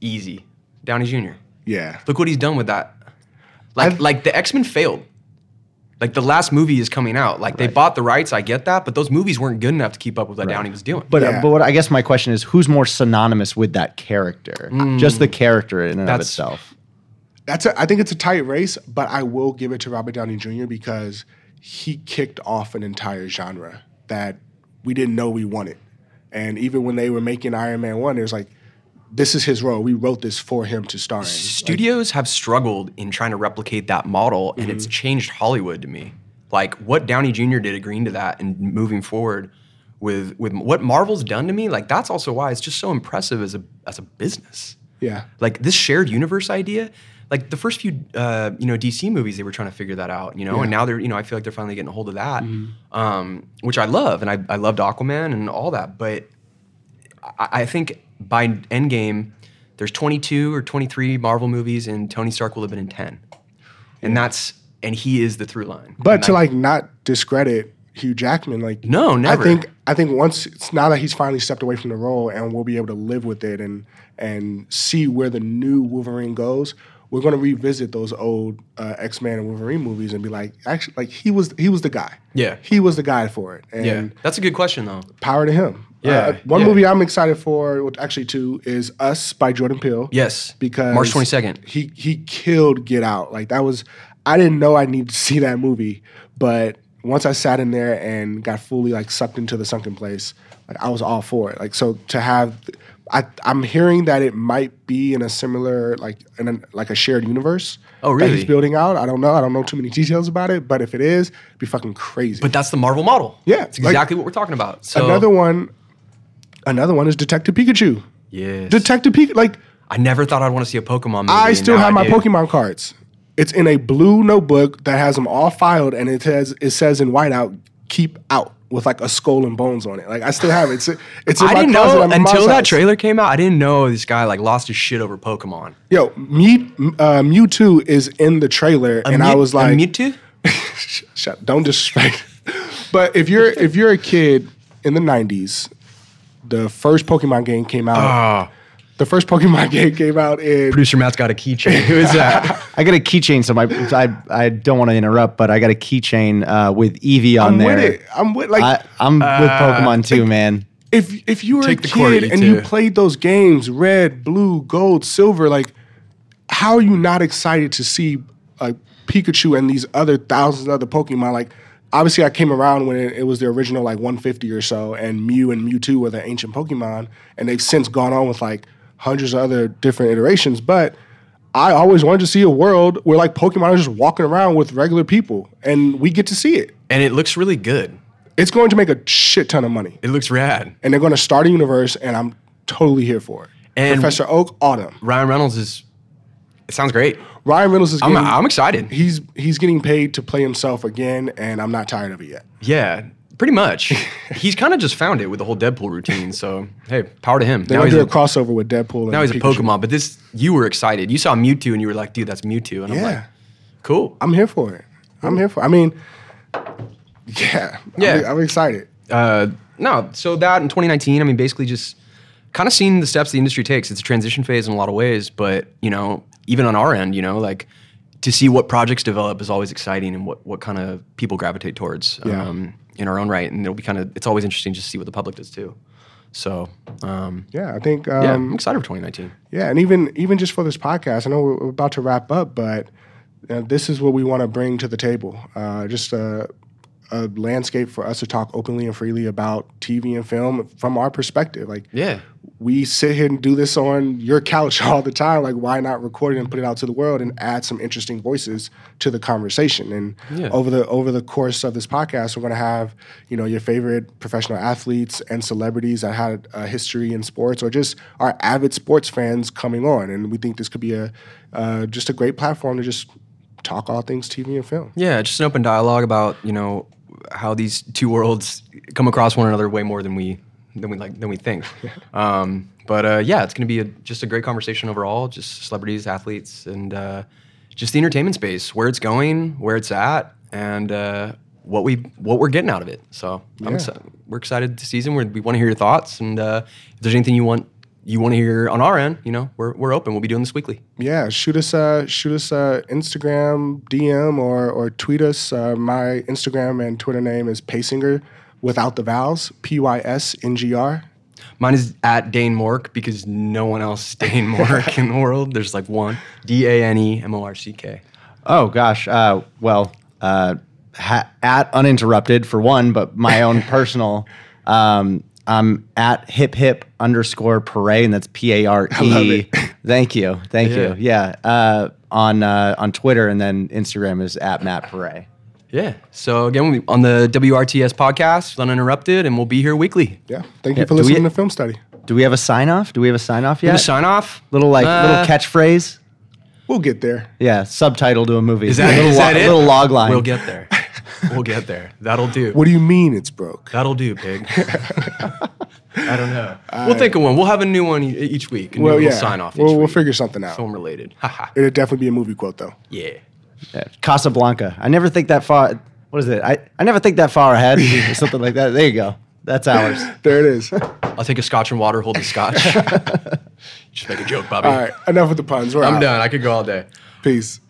Easy. Downey Jr. Yeah, Look what he's done with that. Like I've- like the X-Men failed. Like the last movie is coming out. Like they bought the rights, I get that, but those movies weren't good enough to keep up with what Downey was doing. But Yeah. uh, but what I guess my question is, who's more synonymous with that character? Just the character in and of That's- itself. that's. A, I think it's a tight race, but I will give it to Robert Downey Jr. because he kicked off an entire genre that we didn't know we wanted. And even when they were making Iron Man one, it was like, this is his role. We wrote this for him to star in. Like, Studios have struggled in trying to replicate that model, and Mm-hmm. it's changed Hollywood to me. Like what Downey Jr. did agreeing to that and moving forward with with what Marvel's done to me, like that's also why it's just so impressive as a as a business. yeah, like this shared universe idea like the first few uh, you know dc movies they were trying to figure that out you know and now they're you know i feel like they're finally getting a hold of that um, which i love and I, I loved aquaman and all that but I, I think by endgame there's 22 or 23 marvel movies and tony stark will have been in 10 and that's and he is the through line but to like not discredit Hugh Jackman, like No, never. I think I think once it's now that he's finally stepped away from the role and we'll be able to live with it and and see where the new Wolverine goes. We're going to revisit those old uh, X Men and Wolverine movies and be like, actually, like he was he was the guy. Yeah. he was the guy for it. And yeah that's a good question though power to him. Yeah, Uh, one yeah. movie I'm excited for, well, actually two, is Us by Jordan Peele. yes because march 22nd He he killed Get Out. Like that was I didn't know I needed to see that movie, but once I sat in there and got fully like sucked into the sunken place, like I was all for it. Like so to have I I'm hearing that it might be in a similar like in a, like a shared universe. Oh, That really? he's building out. I don't know. I don't know too many details about it, but if it is, it'd be fucking crazy. but that's the marvel model Yeah, it's like- exactly what we're talking about so another one another one is Detective Pikachu. yes. Detective Pikachu like I never thought I'd want to see a Pokemon movie. I and still now have my do. Pokemon cards. It's in a blue notebook that has them all filed, and it says it says in whiteout "keep out" with like a skull and bones on it. Like I still have it. It's it's in I my didn't closet know my until that house. trailer came out. I didn't know this guy like lost his shit over Pokemon. Yo, Mew, uh, Mewtwo is in the trailer, and I Mew- was a like, Mewtwo. sh- shut, don't disrespect. but if you're if you're a kid in the '90s, the first Pokemon game came out. Ah, The first Pokemon game came out in producer Matt's got a keychain. Who is that? I got a keychain, so my I, I don't want to interrupt, but I got a keychain uh, with Eevee on I'm there. with it. I'm with like I, I'm with Pokemon too, man. if if you were Take a the cord, kid you and you played those games, red, blue, gold, silver, like how are you not excited to see like Pikachu and these other thousands of other Pokemon? Like obviously I came around when it, was the original like 150 or so, and Mew and Mewtwo were the ancient Pokemon, and they've since gone on with like hundreds of other different iterations. But I always wanted to see a world where like Pokemon are just walking around with regular people, and we get to see it. and it looks really good. It's going to make a shit ton of money It looks rad. and they're going to start a universe, and I'm totally here for it. And- Professor Oak, Autumn. Ryan Reynolds is It sounds great. Ryan Reynolds is I'm, I'm excited. he's he's getting paid to play himself again, and I'm not tired of it yet. Yeah, pretty much. he's kind of just found it with the whole Deadpool routine. So hey, power to him. They're Now he's do a, a crossover with Deadpool. And now he's a Pokemon. But this, you were excited. You saw Mewtwo and you were like, dude, that's Mewtwo. And I'm like, cool. I'm here for it. I'm here for. I mean, yeah, Yeah. I'm, I'm excited. Uh, no, so that in 2019, I mean, basically just kind of seeing the steps the industry takes. It's a transition phase in a lot of ways, but you know, even on our end, you know, like to see what projects develop is always exciting and what what kind of people gravitate towards Yeah. um, in our own right, and it'll be kind of it's always interesting just to see what the public does too. So um, Yeah, I think. Um, yeah, I'm excited for 2019. Yeah, and even even just for this podcast, I know we're, about to wrap up, but uh, this is what we want to bring to the table. Uh, just a, a landscape for us to talk openly and freely about TV and film from our perspective. Like, Yeah, we sit here and do this on your couch all the time. Like, why not record it and put it out to the world and add some interesting voices to the conversation? And Yeah. over the over the course of this podcast, we're going to have you know your favorite professional athletes and celebrities that had a history in sports, or just our avid sports fans coming on. And we think this could be a uh, just a great platform to just talk all things TV and film. Yeah, just an open dialogue about you know how these two worlds come across one another way more than we than we like than we think. Um, but uh, yeah, it's going to be a, just a great conversation overall. Just celebrities, athletes, and uh, just the entertainment space, where it's going, where it's at, and uh, what we what we're getting out of it. So I'm Yeah. exci- we're excited this season. We're, we want to hear your thoughts, and uh, if there's anything you want you want to hear on our end, you know, we're we're open. We'll be doing this weekly. yeah, shoot us uh shoot us uh Instagram DM or or tweet us. Uh, my Instagram and Twitter name is Paysinger without the vowels, P Y S N G R. Mine is at Dane Morck because no one else is Dane Morck in the world. There's like one D A N E M O R C K. Oh gosh. Uh, well, uh, ha- at uninterrupted for one, but my own personal. Um, I'm at hip hip underscore parade, and that's P A R love E. it. Thank you, thank Yeah. you. Yeah. Uh, on uh, on Twitter, and then Instagram is at Matt Parade. Yeah. So again, we, on the WRTS podcast, uninterrupted, and we'll be here weekly. Yeah, thank Yeah, you for do we- listening to Film Study. Do we have a sign off? Do we have a sign off Yeah. yet? sign off. little like Uh, little catchphrase. We'll get there. Yeah, subtitle to a movie. Is that, little, is that lo- it? little log line? We'll get there. we'll get there. That'll do. What do you mean it's broke? That'll do, pig. I don't know. we'll think of one. We'll have a new one e- each week. A Well, new yeah, little sign off. Each we'll, we'll figure something out. film related. It'll definitely be a movie quote though. yeah. Yeah, Casablanca. I never think that far. What is it? I, I never think that far ahead. or something like that. There you go. That's ours. There it is. I'll take a scotch and water, hold the scotch. Just make a joke, Bobby. All right, enough with the puns. We're I'm out. done. I could go all day. Peace.